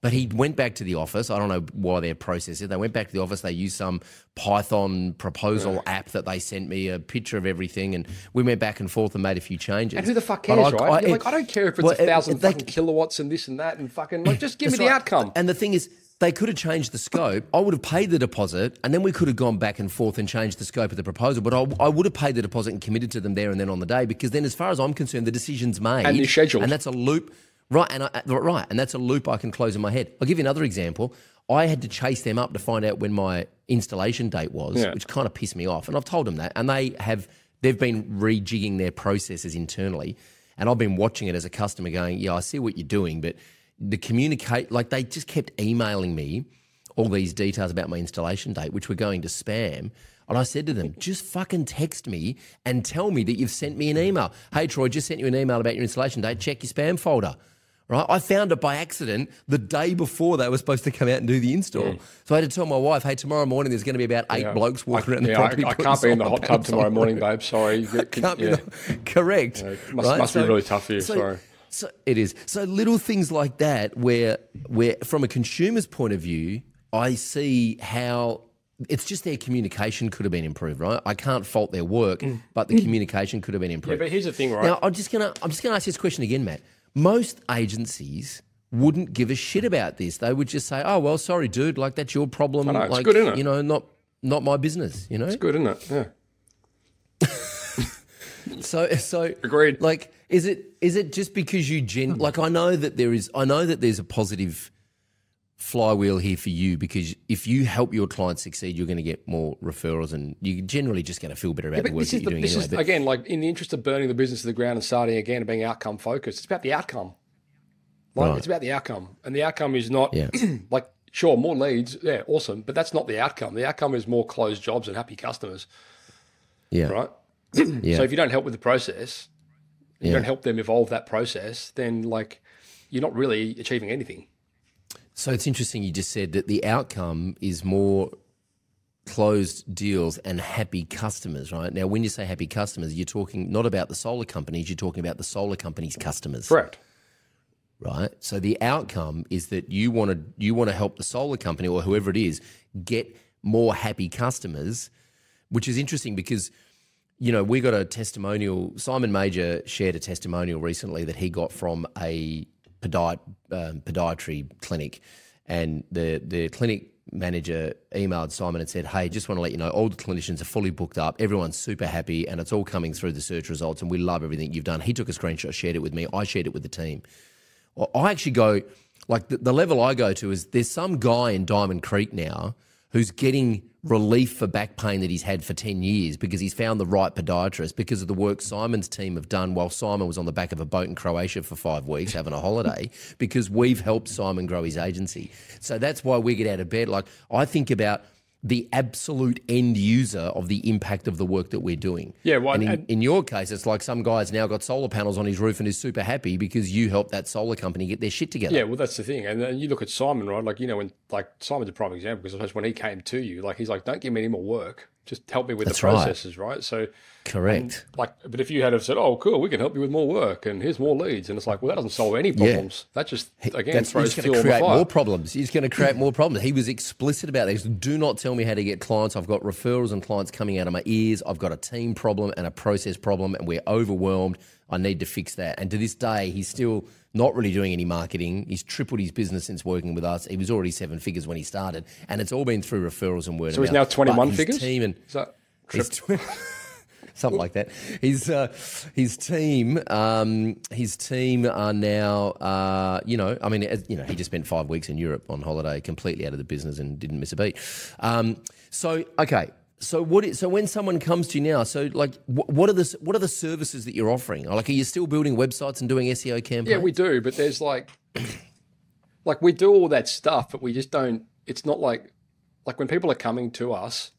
but he went back to the office. I don't know why their process is. They went back to the office. They used some Python proposal app that they sent me a picture of everything, and we went back and forth and made a few changes. And who the fuck cares, I- right? I- You're like, I don't care if it's well, a thousand it- they- fucking kilowatts and this and that and fucking like, just give me the right. outcome. And the thing is, they could have changed the scope. I would have paid the deposit, and then we could have gone back and forth and changed the scope of the proposal. But I, I would have paid the deposit and committed to them there and then on the day, because then, as far as I'm concerned, the decision's made And it's scheduled. and that's a loop. Right, and I, right, and that's a loop I can close in my head. I'll give you another example. I had to chase them up to find out when my installation date was, Yeah. which kind of pissed me off. And I've told them that, and they have they've been rejigging their processes internally, and I've been watching it as a customer, going, "Yeah, I see what you're doing," but the communicate like they just kept emailing me all these details about my installation date, which were going to spam. And I said to them, just fucking text me and tell me that you've sent me an email. Hey, Troy, just sent you an email about your installation date. Check your spam folder. Right? I found it by accident the day before they were supposed to come out and do the install. Hmm. So I had to tell my wife, hey, tomorrow morning there's going to be about eight Yeah. blokes walking I, around the yeah, property. I, I can't be in the hot tub tomorrow morning, babe. Sorry. Can't be the- correct. must- right? must be really tough for you, sorry. So it is. So little things like that, where where from a consumer's point of view, I see how it's just their communication could have been improved. Right? I can't fault their work, mm. but the communication could have been improved. Yeah, but here's the thing, right? Now I'm just gonna I'm just gonna ask this question again, Matt. Most agencies wouldn't give a shit about this. They would just say, "Oh well, sorry, dude. Like that's your problem. know, uh, it's like good, isn't it? you know, not not my business. You know." it's good, isn't it? Yeah. So so Agreed. Like, is it is it just because you gen hmm. like I know that there is I know that there's a positive flywheel here for you because if you help your clients succeed, you're going to get more referrals and you're generally just going to feel better about the work this that is you're the, doing this anyway. is But- again like in the interest of burning the business to the ground and starting again and being outcome focused. It's about the outcome. Like Right. it's about the outcome, and the outcome is not Yeah. like sure more leads, yeah, awesome, but that's not the outcome. The outcome is more closed jobs and happy customers, yeah, right? yeah, So if you don't help with the process, you don't help them evolve that process, then like you're not really achieving anything. So it's interesting you just said that the outcome is more closed deals and happy customers, right? Now, when you say happy customers, you're talking not about the solar companies, you're talking about the solar companies' customers. Correct. right? So the outcome is that you want to you want to help the solar company or whoever it is get more happy customers, which is interesting because you know we got a testimonial. Simon Major shared a testimonial recently that he got from a podiat- um, podiatry clinic, and the the clinic manager emailed Simon and said, "Hey, just want to let you know all the clinicians are fully booked up. Everyone's super happy, and it's all coming through the search results, and we love everything you've done." He took a screenshot, shared it with me. I shared it with the team. I actually go like the, the level I go to is there's some guy in Diamond Creek now who's getting relief for back pain that he's had for 10 years because he's found the right podiatrist because of the work Simon's team have done while Simon was on the back of a boat in Croatia for five weeks having a holiday because we've helped Simon grow his agency. So that's why we get out of bed. Like, I think about the absolute end user of the impact of the work that we're doing. Yeah, well, and in, and- in your case, it's like some guy's now got solar panels on his roof and is super happy because you helped that solar company get their shit together. Yeah, well, that's the thing. And then you look at Simon, right? Like, you know, when, like, Simon's a prime example because I suppose when he came to you, like, he's like, don't give me any more work. Just help me with That's the processes, right? So, Correct. like, but if you had have said, oh, cool, we can help you with more work and here's more leads. And it's like, well, that doesn't solve any problems. Yeah. That just, again, That's throws he's going to the create more problems. He's going to create more problems. He was explicit about this. Do not tell me how to get clients. I've got referrals and clients coming out of my ears. I've got a team problem and a process problem, and we're overwhelmed. I need to fix that. And to this day, he's still not really doing any marketing. He's tripled his business since working with us. He was already seven figures when he started, and it's all been through referrals and word of mouth. So he's now 21 his figures? Team and Is that something like that. His uh, his team, um, his team are now, uh, you know, I mean, as, you know, he just spent five weeks in Europe on holiday, completely out of the business, and didn't miss a beat. Um, so, okay. So what? Is, so when someone comes to you now, so like, wh- what are the what are the services that you're offering? Like, are you still building websites and doing SEO campaigns? Yeah, we do, but there's like, like we do all that stuff, but we just don't. It's not like, like when people are coming to us,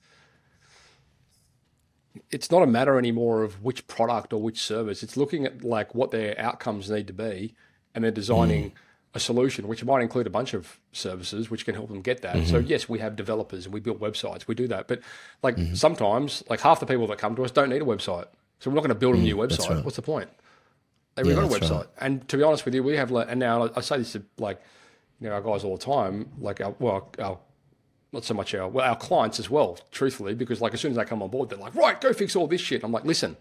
it's not a matter anymore of which product or which service. It's looking at like what their outcomes need to be, and they're designing mm. A solution, which might include a bunch of services which can help them get that. So mm-hmm. yes, we have developers and we build websites. We do that, but like mm-hmm. sometimes, like half the people that come to us don't need a website, so we're not going to build a mm, new website. What's the point? They've Yeah, got a website. right. And to be honest with you, we have like, and now I say this to like, you know, our guys all the time, like our, well, our, not so much our, well, our clients as well, truthfully, because like as soon as they come on board, they're like, right, go fix all this shit. I'm like, listen,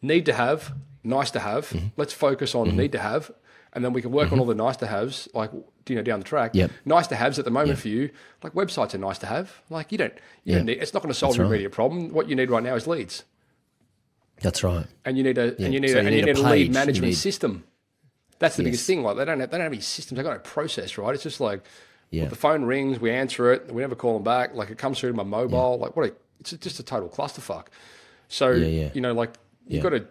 need to have, nice to have. Mm-hmm. Let's focus on mm-hmm. need to have, and then we can work on mm-hmm. all the nice to haves, like you know, down the track. Yep. Nice to haves at the moment for you, like websites are nice to have. Like you don't, you Yeah. don't need, it's not going to solve your right. immediate problem. What you need right now is leads, That's right. and you need a and you need So a, you and you need a a lead management need- system. That's the Yes. biggest thing. Like they don't have, they don't have any systems. They got no process, right? It's just like Yeah. the phone rings, we answer it, we never call them back. Like it comes through to my mobile. Like what? A, it's just a total clusterfuck. So you know, like you've got to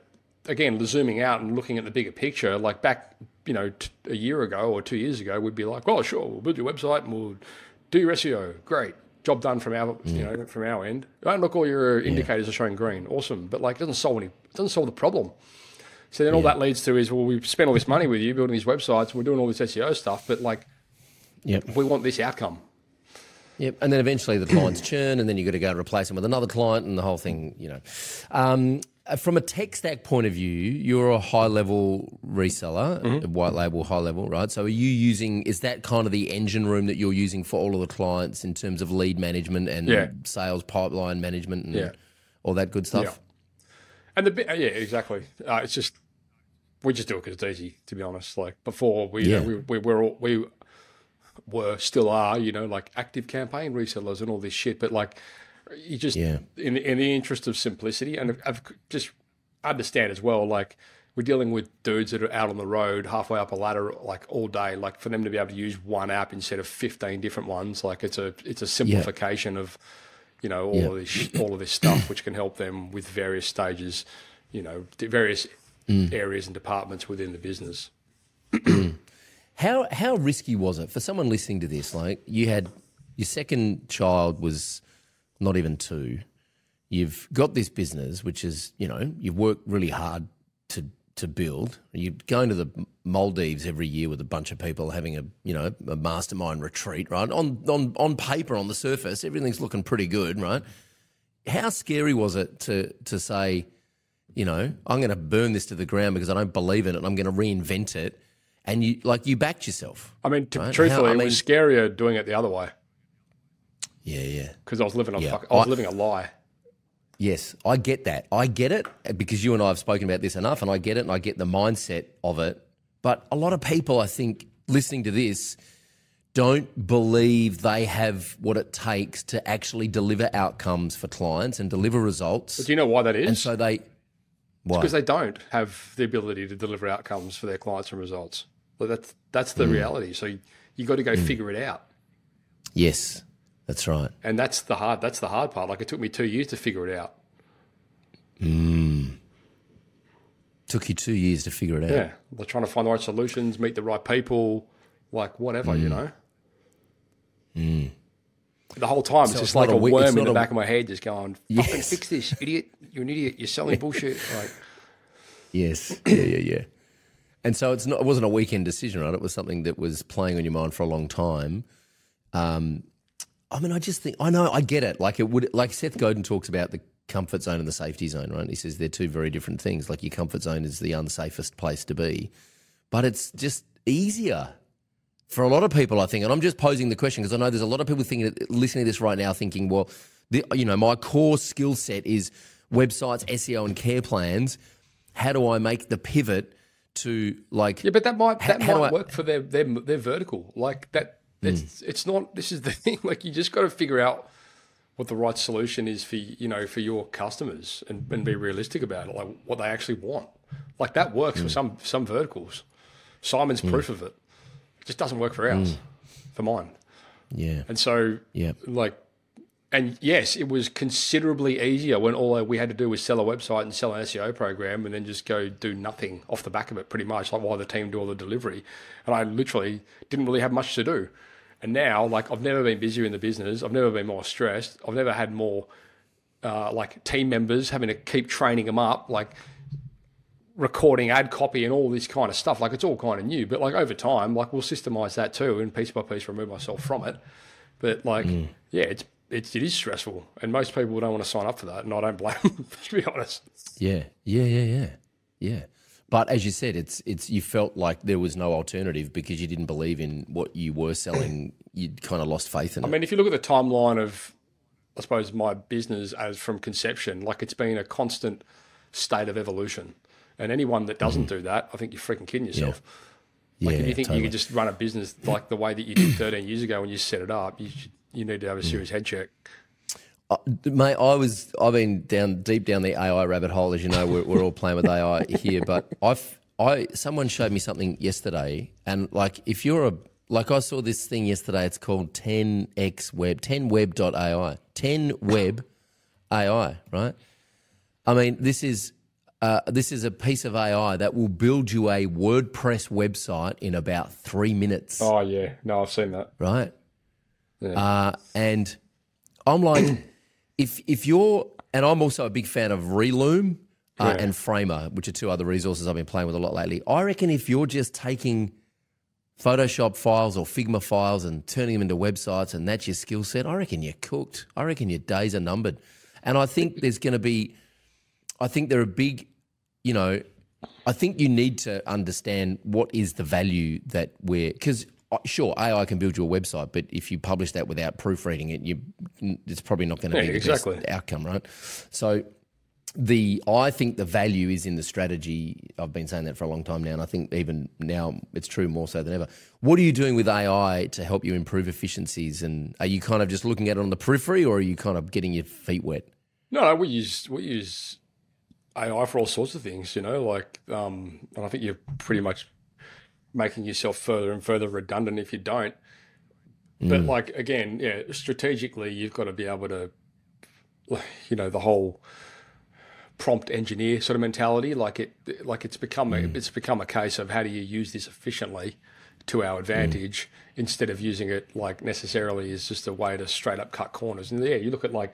again zooming out and looking at the bigger picture. Like back, you know, t- a year ago or two years ago, we'd be like, well, sure, we'll build your website and we'll do your SEO. Great. Job done from our, you know, from our end. Don't look, all your indicators are showing green. Awesome, but like, it doesn't solve any. It doesn't solve the problem. So then all that leads to is, well, we've spent all this money with you building these websites, and we're doing all this SEO stuff, but like, Yep. we want this outcome. Yep, and then eventually the clients churn, and then you've got to go replace them with another client, and the whole thing, you know. Um, from a tech stack point of view, you're a HighLevel reseller, Mm-hmm. white label, HighLevel, right? So are you using, is that kind of the engine room that you're using for all of the clients in terms of lead management and Yeah. sales pipeline management and Yeah. all that good stuff? Yeah. And the bit, yeah, exactly. Uh, it's just we just do it because it's easy, to be honest. Like before, we Yeah. you know, we we were all, we were still are, you know, like ActiveCampaign resellers and all this shit. But like, you just Yeah. in in the interest of simplicity and I've just understand as well, like. We're dealing with dudes that are out on the road, halfway up a ladder, like all day. Like for them to be able to use one app instead of fifteen different ones, like it's a it's a simplification of, you know, all Yeah. of this all of this stuff, which can help them with various stages, you know, various mm. areas and departments within the business. How how risky was it for someone listening to this? Like you had your second child was not even two. You've got this business, which is you know you've worked really hard to to build. You're going to the Maldives every year with a bunch of people having a you know a mastermind retreat, right? On on on paper, on the surface, everything's looking pretty good, right? How scary was it to to say, you know, I'm going to burn this to the ground because I don't believe in it. and I'm going to reinvent it, and you like you backed yourself. I mean, t- Right. truthfully, How- I it mean- was scarier doing it the other way Yeah, yeah. because I was living a Yeah. fuck, I was I- living a lie. Yes, I get that. I get it uh, because you and I have spoken about this enough, and I get it, and I get the mindset of it. But a lot of people, I think, listening to this, don't believe they have what it takes to actually deliver outcomes for clients and deliver results. But do you know why that is? And so they, why? because they don't have the ability to deliver outcomes for their clients and results. Well, that's that's the hmm. reality. So you, you got to go hmm. figure it out, yes, that's right. and that's the hard that's the hard part. Like it took me two years to figure it out. Mm. Took you two years to figure it out. Yeah, like trying to find the right solutions, meet the right people, like whatever, you mm. know. Mm. The whole time, it's just like a a worm in the a- back of my head, just going, "Fucking Yes. fix this, idiot! You're an idiot. You're selling bullshit." Like, Yes. Yeah, yeah, yeah. And so it's not. It wasn't a weekend decision, right? It was something that was playing on your mind for a long time. Um, I mean, I just think I know I get it. Like it would, like Seth Godin talks about the comfort zone and the safety zone, right? He says they're two very different things. Like your comfort zone is the unsafest place to be, but it's just easier for a lot of people, I think. And I'm just posing the question because I know there's a lot of people thinking, listening to this right now, thinking, well, the, you know, my core skill set is websites, SEO, and care plans. How do I make the pivot to like? yeah, but that might that might I- work for their their their vertical. Like that, it's hmm. it's not. This is the thing. Like you just got to figure out what the right solution is for you know for your customers and, and be realistic about it. Like what they actually want. Like that works Hmm. for some some verticals. Simon's hmm. proof of it. It just doesn't work for ours. Hmm. For mine. Yeah, And so, yeah, like, and yes, it was considerably easier when all we had to do was sell a website and sell an SEO program and then just go do nothing off the back of it, pretty much, like while the team do all the delivery. And I literally didn't really have much to do. And now, like, I've never been busier in the business. I've never been more stressed. I've never had more, uh, like, team members having to keep training them up, like, recording ad copy and all this kind of stuff. Like, it's all kind of new. But, like, over time, like, we'll systemize that too and piece by piece remove myself from it. But like, yeah, it's it's it is stressful, and most people don't want to sign up for that, and I don't blame them. To be honest, yeah, yeah, yeah, yeah, yeah. But as you said, it's it's you felt like there was no alternative because you didn't believe in what you were selling. You'd kind of lost faith in I it. I mean, if you look at the timeline of, I suppose my business as from conception, like it's been a constant state of evolution, and anyone that doesn't mm-hmm. do that, I think you're freaking kidding yourself. yeah, Like if you think totally. you could just run a business like the way that you did 13 years ago when you set it up, you should, you need to have a serious head check. Uh, mate, I was I've been down deep down the AI rabbit hole, as you know. We're, we're all playing with AI here, but I've I someone showed me something yesterday, and like if you're a like I saw this thing yesterday. It's called 10x Web, 10web.ai, 10web AI, right? I mean, this is uh, this is a piece of AI that will build you a WordPress website in about three minutes Oh yeah, no, I've seen that. right? Uh, and I'm like, if if you're, and I'm also a big fan of Relume uh, Yeah. and Framer, which are two other resources I've been playing with a lot lately. I reckon if you're just taking Photoshop files or Figma files and turning them into websites, and that's your skill set, I reckon you're cooked. I reckon your days are numbered. And I think there's going to be, I think there are big, you know, I think you need to understand what is the value that we're because sure AI can build you a website, but if you publish that without proofreading it, you it's probably not going to Yeah, be the exactly. best outcome, right? So the I think the value is in the strategy. I've been saying that for a long time now, and I think even now it's true more so than ever. What are you doing with AI to help you improve efficiencies? And are you kind of just looking at it on the periphery, or are you kind of getting your feet wet? No, no, we use we use AI for all sorts of things, you know, like um and I think you're pretty much making yourself further and further redundant if you don't. But mm. like again, yeah, strategically you've got to be able to you know, the whole prompt engineer sort of mentality, like it like it's become a, mm. it's become a case of how do you use this efficiently to our advantage mm. instead of using it like necessarily as just a way to straight up cut corners. And yeah, you look at like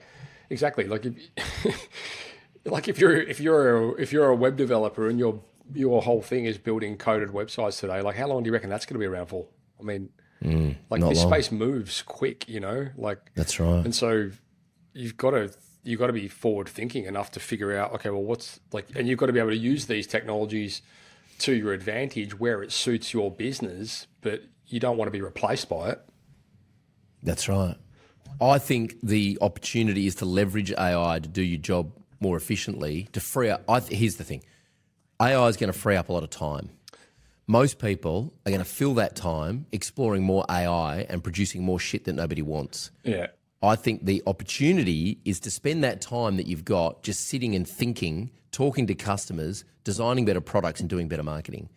exactly like if like if you're if you're a, if you're a web developer and your your whole thing is building coded websites today, like how long do you reckon that's going to be around for? I mean, mm, like this long. space moves quick, you know, like That's right. and so you've got to you've got to be forward thinking enough to figure out okay well what's like and you've got to be able to use these technologies to your advantage where it suits your business but you don't want to be replaced by it That's right. I think the opportunity is to leverage AI to do your job more efficiently, to free up. I th- here's the thing AI is going to free up a lot of time. most people are going to fill that time exploring more AI and producing more shit that nobody wants. Yeah. I think the opportunity is to spend that time that you've got just sitting and thinking, talking to customers, designing better products, and doing better marketing.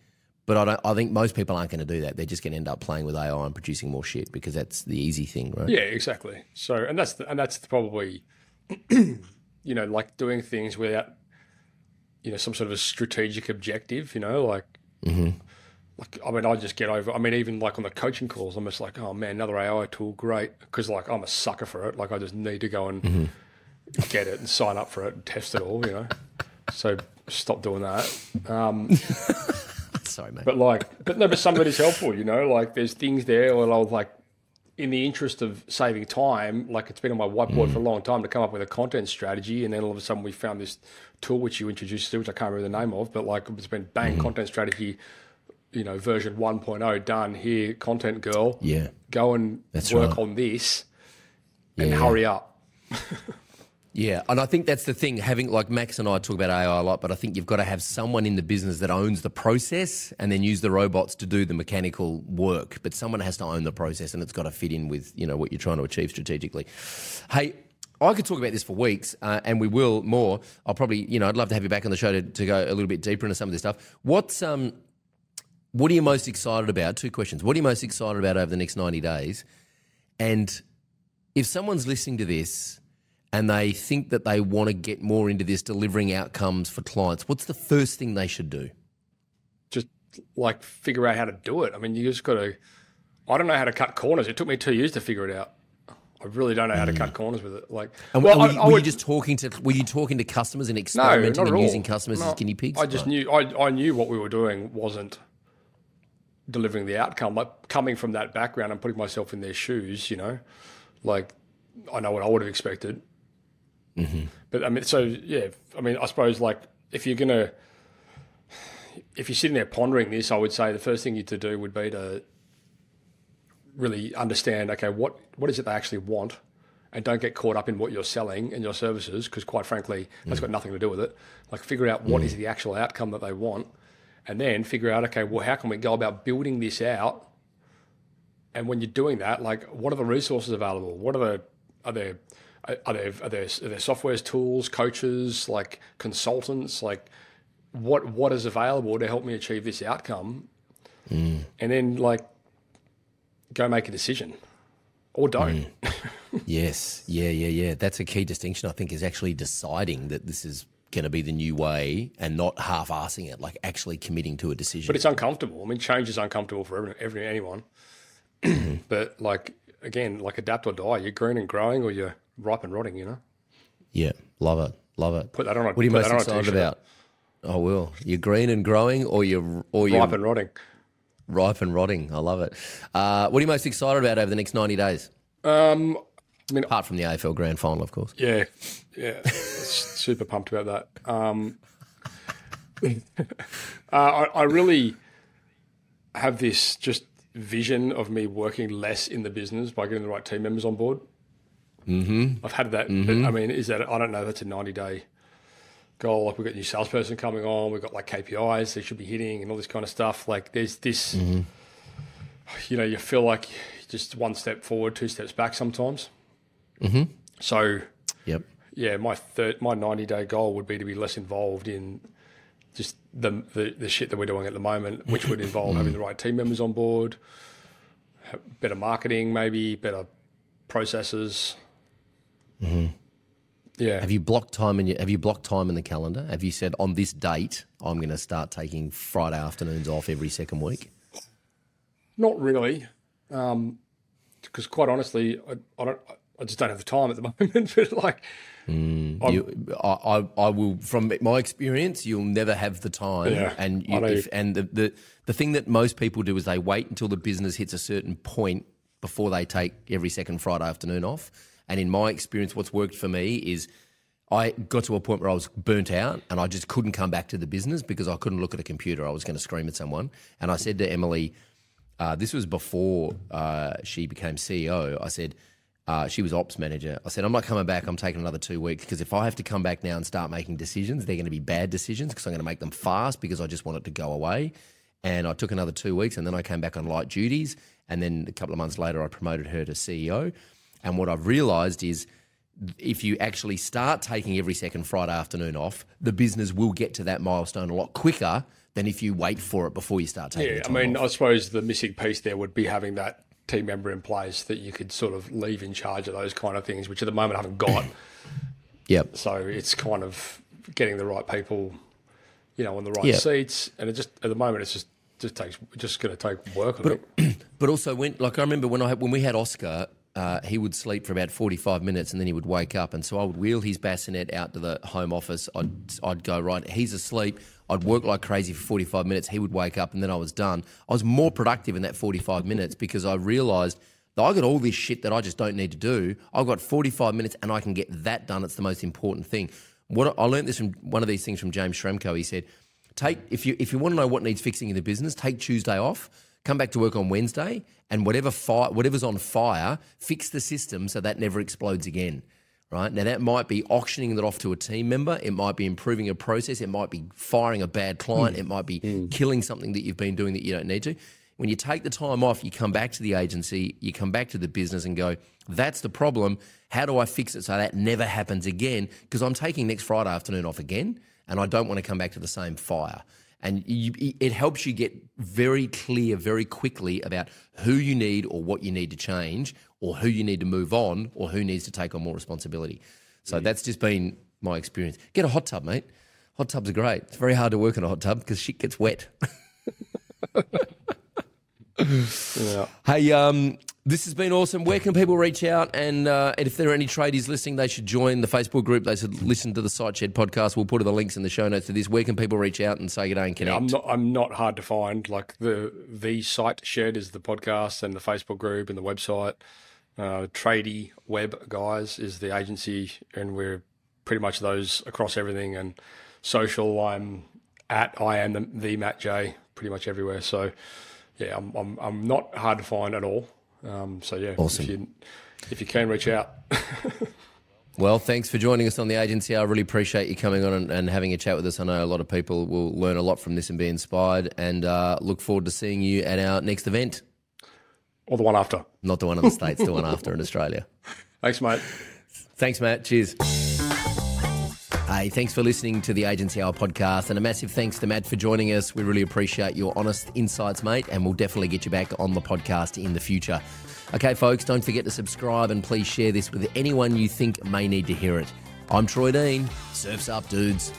But I, don't, I think most people aren't going to do that. They're just going to end up playing with AI and producing more shit because that's the easy thing, right? Yeah, exactly. So, and that's the, and that's probably, you know, like doing things without, you know, some sort of a strategic objective. You know, like, like I mean, I just get over. I mean, even like on the coaching calls, I'm just like, oh man, another AI tool, great, because like I'm a sucker for it. Like I just need to go and get it and sign up for it and test it all. You know, so stop doing that. Um, Sorry, mate. but like, but no, but some of it is helpful, you know. Like, there's things there where I'll like, in the interest of saving time, like it's been on my whiteboard for a mm. long time to come up with a content strategy, and then all of a sudden we found this tool which you introduced to, which I can't remember the name of, but like it's been bang mm. content strategy, you know, version 1.0 done here, content girl, yeah. go and That's work right. on this, and Yeah. hurry up. Yeah, and I think that's the thing. Having like Max and I talk about AI a lot, but I think you've got to have someone in the business that owns the process and then use the robots to do the mechanical work. But someone has to own the process, and it's got to fit in with you know what you're trying to achieve strategically. Hey. I could talk about this for weeks, uh, and we will more. I'll probably, you know, I'd love to have you back on the show to, to go a little bit deeper into some of this stuff. What's um, what are you most excited about? Two questions. What are you most excited about over the next ninety days? And if someone's listening to this and they think that they want to get more into this delivering outcomes for clients, what's the first thing they should do? Just like figure out how to do it. I mean, you just got to. I don't know how to cut corners. It took me two years to figure it out. I really don't know how to cut corners with it. Like, Mm. And well, were, I- you, I were you just talking to were you talking to customers and experimenting not at and using customers No, as guinea pigs? I just Right. knew I, I knew what we were doing wasn't delivering the outcome. Like coming from that background and putting myself in their shoes, you know, like I know what I would have expected. Mm-hmm. But I mean, so yeah, I mean, I suppose like if you're gonna if you're sitting there pondering this, I would say the first thing you to do would be to really understand, okay, what what is it they actually want, and don't get caught up in what you're selling and your services, because quite frankly, that's got nothing to do with it. Like figure out what is the actual outcome that they want, and then figure out, okay, well, how can we go about building this out? And when you're doing that, like, what are the resources available? What are the are there are there are there, are there softwares, tools, coaches, like consultants, like what what is available to help me achieve this outcome? Mm. And then like go make a decision, or don't. Mm. Yes, yeah, yeah, yeah. That's a key distinction. I think is actually deciding that this is going to be the new way and not half-assing it, like actually committing to a decision. But it's uncomfortable. I mean, change is uncomfortable for every, every anyone. Mm-hmm. but like again, like adapt or die. You're green and growing, or you're ripe and rotting. You know, yeah, love it, love it. put that on. A, What are you most that on a excited about? Oh, will. you're green and growing, or you're or you're Ripe and rotting. ripe and rotting. I love it. Uh, what are you most excited about over the next 90 days? Um, I mean, Apart from the AFL Grand Final, of course. Yeah, yeah, super pumped about that. Um, uh, I, I really have this just vision of me working less in the business by getting the right team members on board. Mm-hmm. I've had that. But, I mean, is that I don't know. That's a ninety day goal. Like we've got a new salesperson coming on. We've got like KPIs they should be hitting and all this kind of stuff. Like there's this. You know, you feel like just one step forward, two steps back sometimes. Mm-hmm. So Yep. yeah, my third, my ninety day goal would be to be less involved in just the, the the shit that we're doing at the moment, which would involve having the right team members on board, better marketing, maybe better processes. Mm-hmm. Yeah, Have you blocked time in your, Have you blocked time in the calendar? Have you said on this date I'm going to start taking Friday afternoons off every second week? not really, um, because quite honestly, I, I don't. I just don't have the time at the moment. but like, mm. I'm- You, I, I, I will, from my experience, you'll never have the time. Yeah, and you, if, and the, the the thing that most people do is they wait until the business hits a certain point before they take every second Friday afternoon off. And in my experience, what's worked for me is I got to a point where I was burnt out and I just couldn't come back to the business because I couldn't look at a computer. I was going to scream at someone. And I said to Emily, uh, this was before uh, she became CEO. I said, uh, she was ops manager. I said, I'm not coming back. I'm taking another two weeks because if I have to come back now and start making decisions, they're going to be bad decisions because I'm going to make them fast because I just want it to go away. and I took another two weeks, and then I came back on light duties, and then a couple of months later, I promoted her to CEO. And what I've realised is if you actually start taking every second Friday afternoon off, the business will get to that milestone a lot quicker than if you wait for it before you start taking. It. Yeah, I mean, off. I suppose the missing piece there would be having that team member in place that you could sort of leave in charge of those kind of things, which at the moment I haven't got. yep. so it's kind of getting the right people, you know, on the right Yeah. seats, and it just at the moment it's just just takes just going to take work. Think. But also when, like I remember when I when we had Oscar, uh, he would sleep for about forty five minutes and then he would wake up, and so I would wheel his bassinet out to the home office. I'd I'd go right, he's asleep. I'd work like crazy for forty five minutes. He would wake up, and then I was done. I was more productive in that forty five minutes because I realised. that I got all this shit that I just don't need to do. I've got 45 minutes and I can get that done. It's the most important thing. What I learned this from one of these things from James Schramko. He said, take if you if you want to know what needs fixing in the business, take Tuesday off, come back to work on Wednesday, and whatever fire whatever's on fire, fix the system so that never explodes again. Right now, that might be auctioning that off to a team member. It might be improving a process. It might be firing a bad client. Hmm. It might be hmm. killing something that you've been doing that you don't need to. When you take the time off, you come back to the agency, you come back to the business, and go, "That's the problem. How do I fix it so that never happens again?" Because I'm taking next Friday afternoon off again, and I don't want to come back to the same fire. And you, it helps you get very clear very quickly about who you need or what you need to change or who you need to move on or who needs to take on more responsibility. So that's just been my experience. Get a hot tub, mate. Hot tubs are great. It's very hard to work in a hot tub because shit gets wet. Yeah. Hey, um, this has been awesome. Where can people reach out? And, uh, and if there are any tradies listening, they should join the Facebook group. They should listen to the Site Shed podcast. We'll put the links in the show notes to this. Where can people reach out and say good day and connect? I'm not. I'm not hard to find. Like the the site shed is the podcast and the Facebook group and the website. Uh, Tradie Web Guys is the agency, and we're pretty much those across everything. And social, I'm at I am the, the Matt J pretty much everywhere. So yeah, I'm I'm, I'm not hard to find at all. Um, so yeah, Awesome. if you if you can reach out, Well, thanks for joining us on the agency. I really appreciate you coming on and, and having a chat with us. I know a lot of people will learn a lot from this and be inspired. And uh, look forward to seeing you at our next event. or the one after. Not the one in the States, the one after in Australia. Thanks, mate. Thanks, Matt. Cheers. Hey, thanks for listening to the Agency Hour podcast, and a massive thanks to Matt for joining us. We really appreciate your honest insights, mate, and we'll definitely get you back on the podcast in the future. Okay, folks, don't forget to subscribe and please share this with anyone you think may need to hear it. I'm Troy Dean. Surfs up, dudes.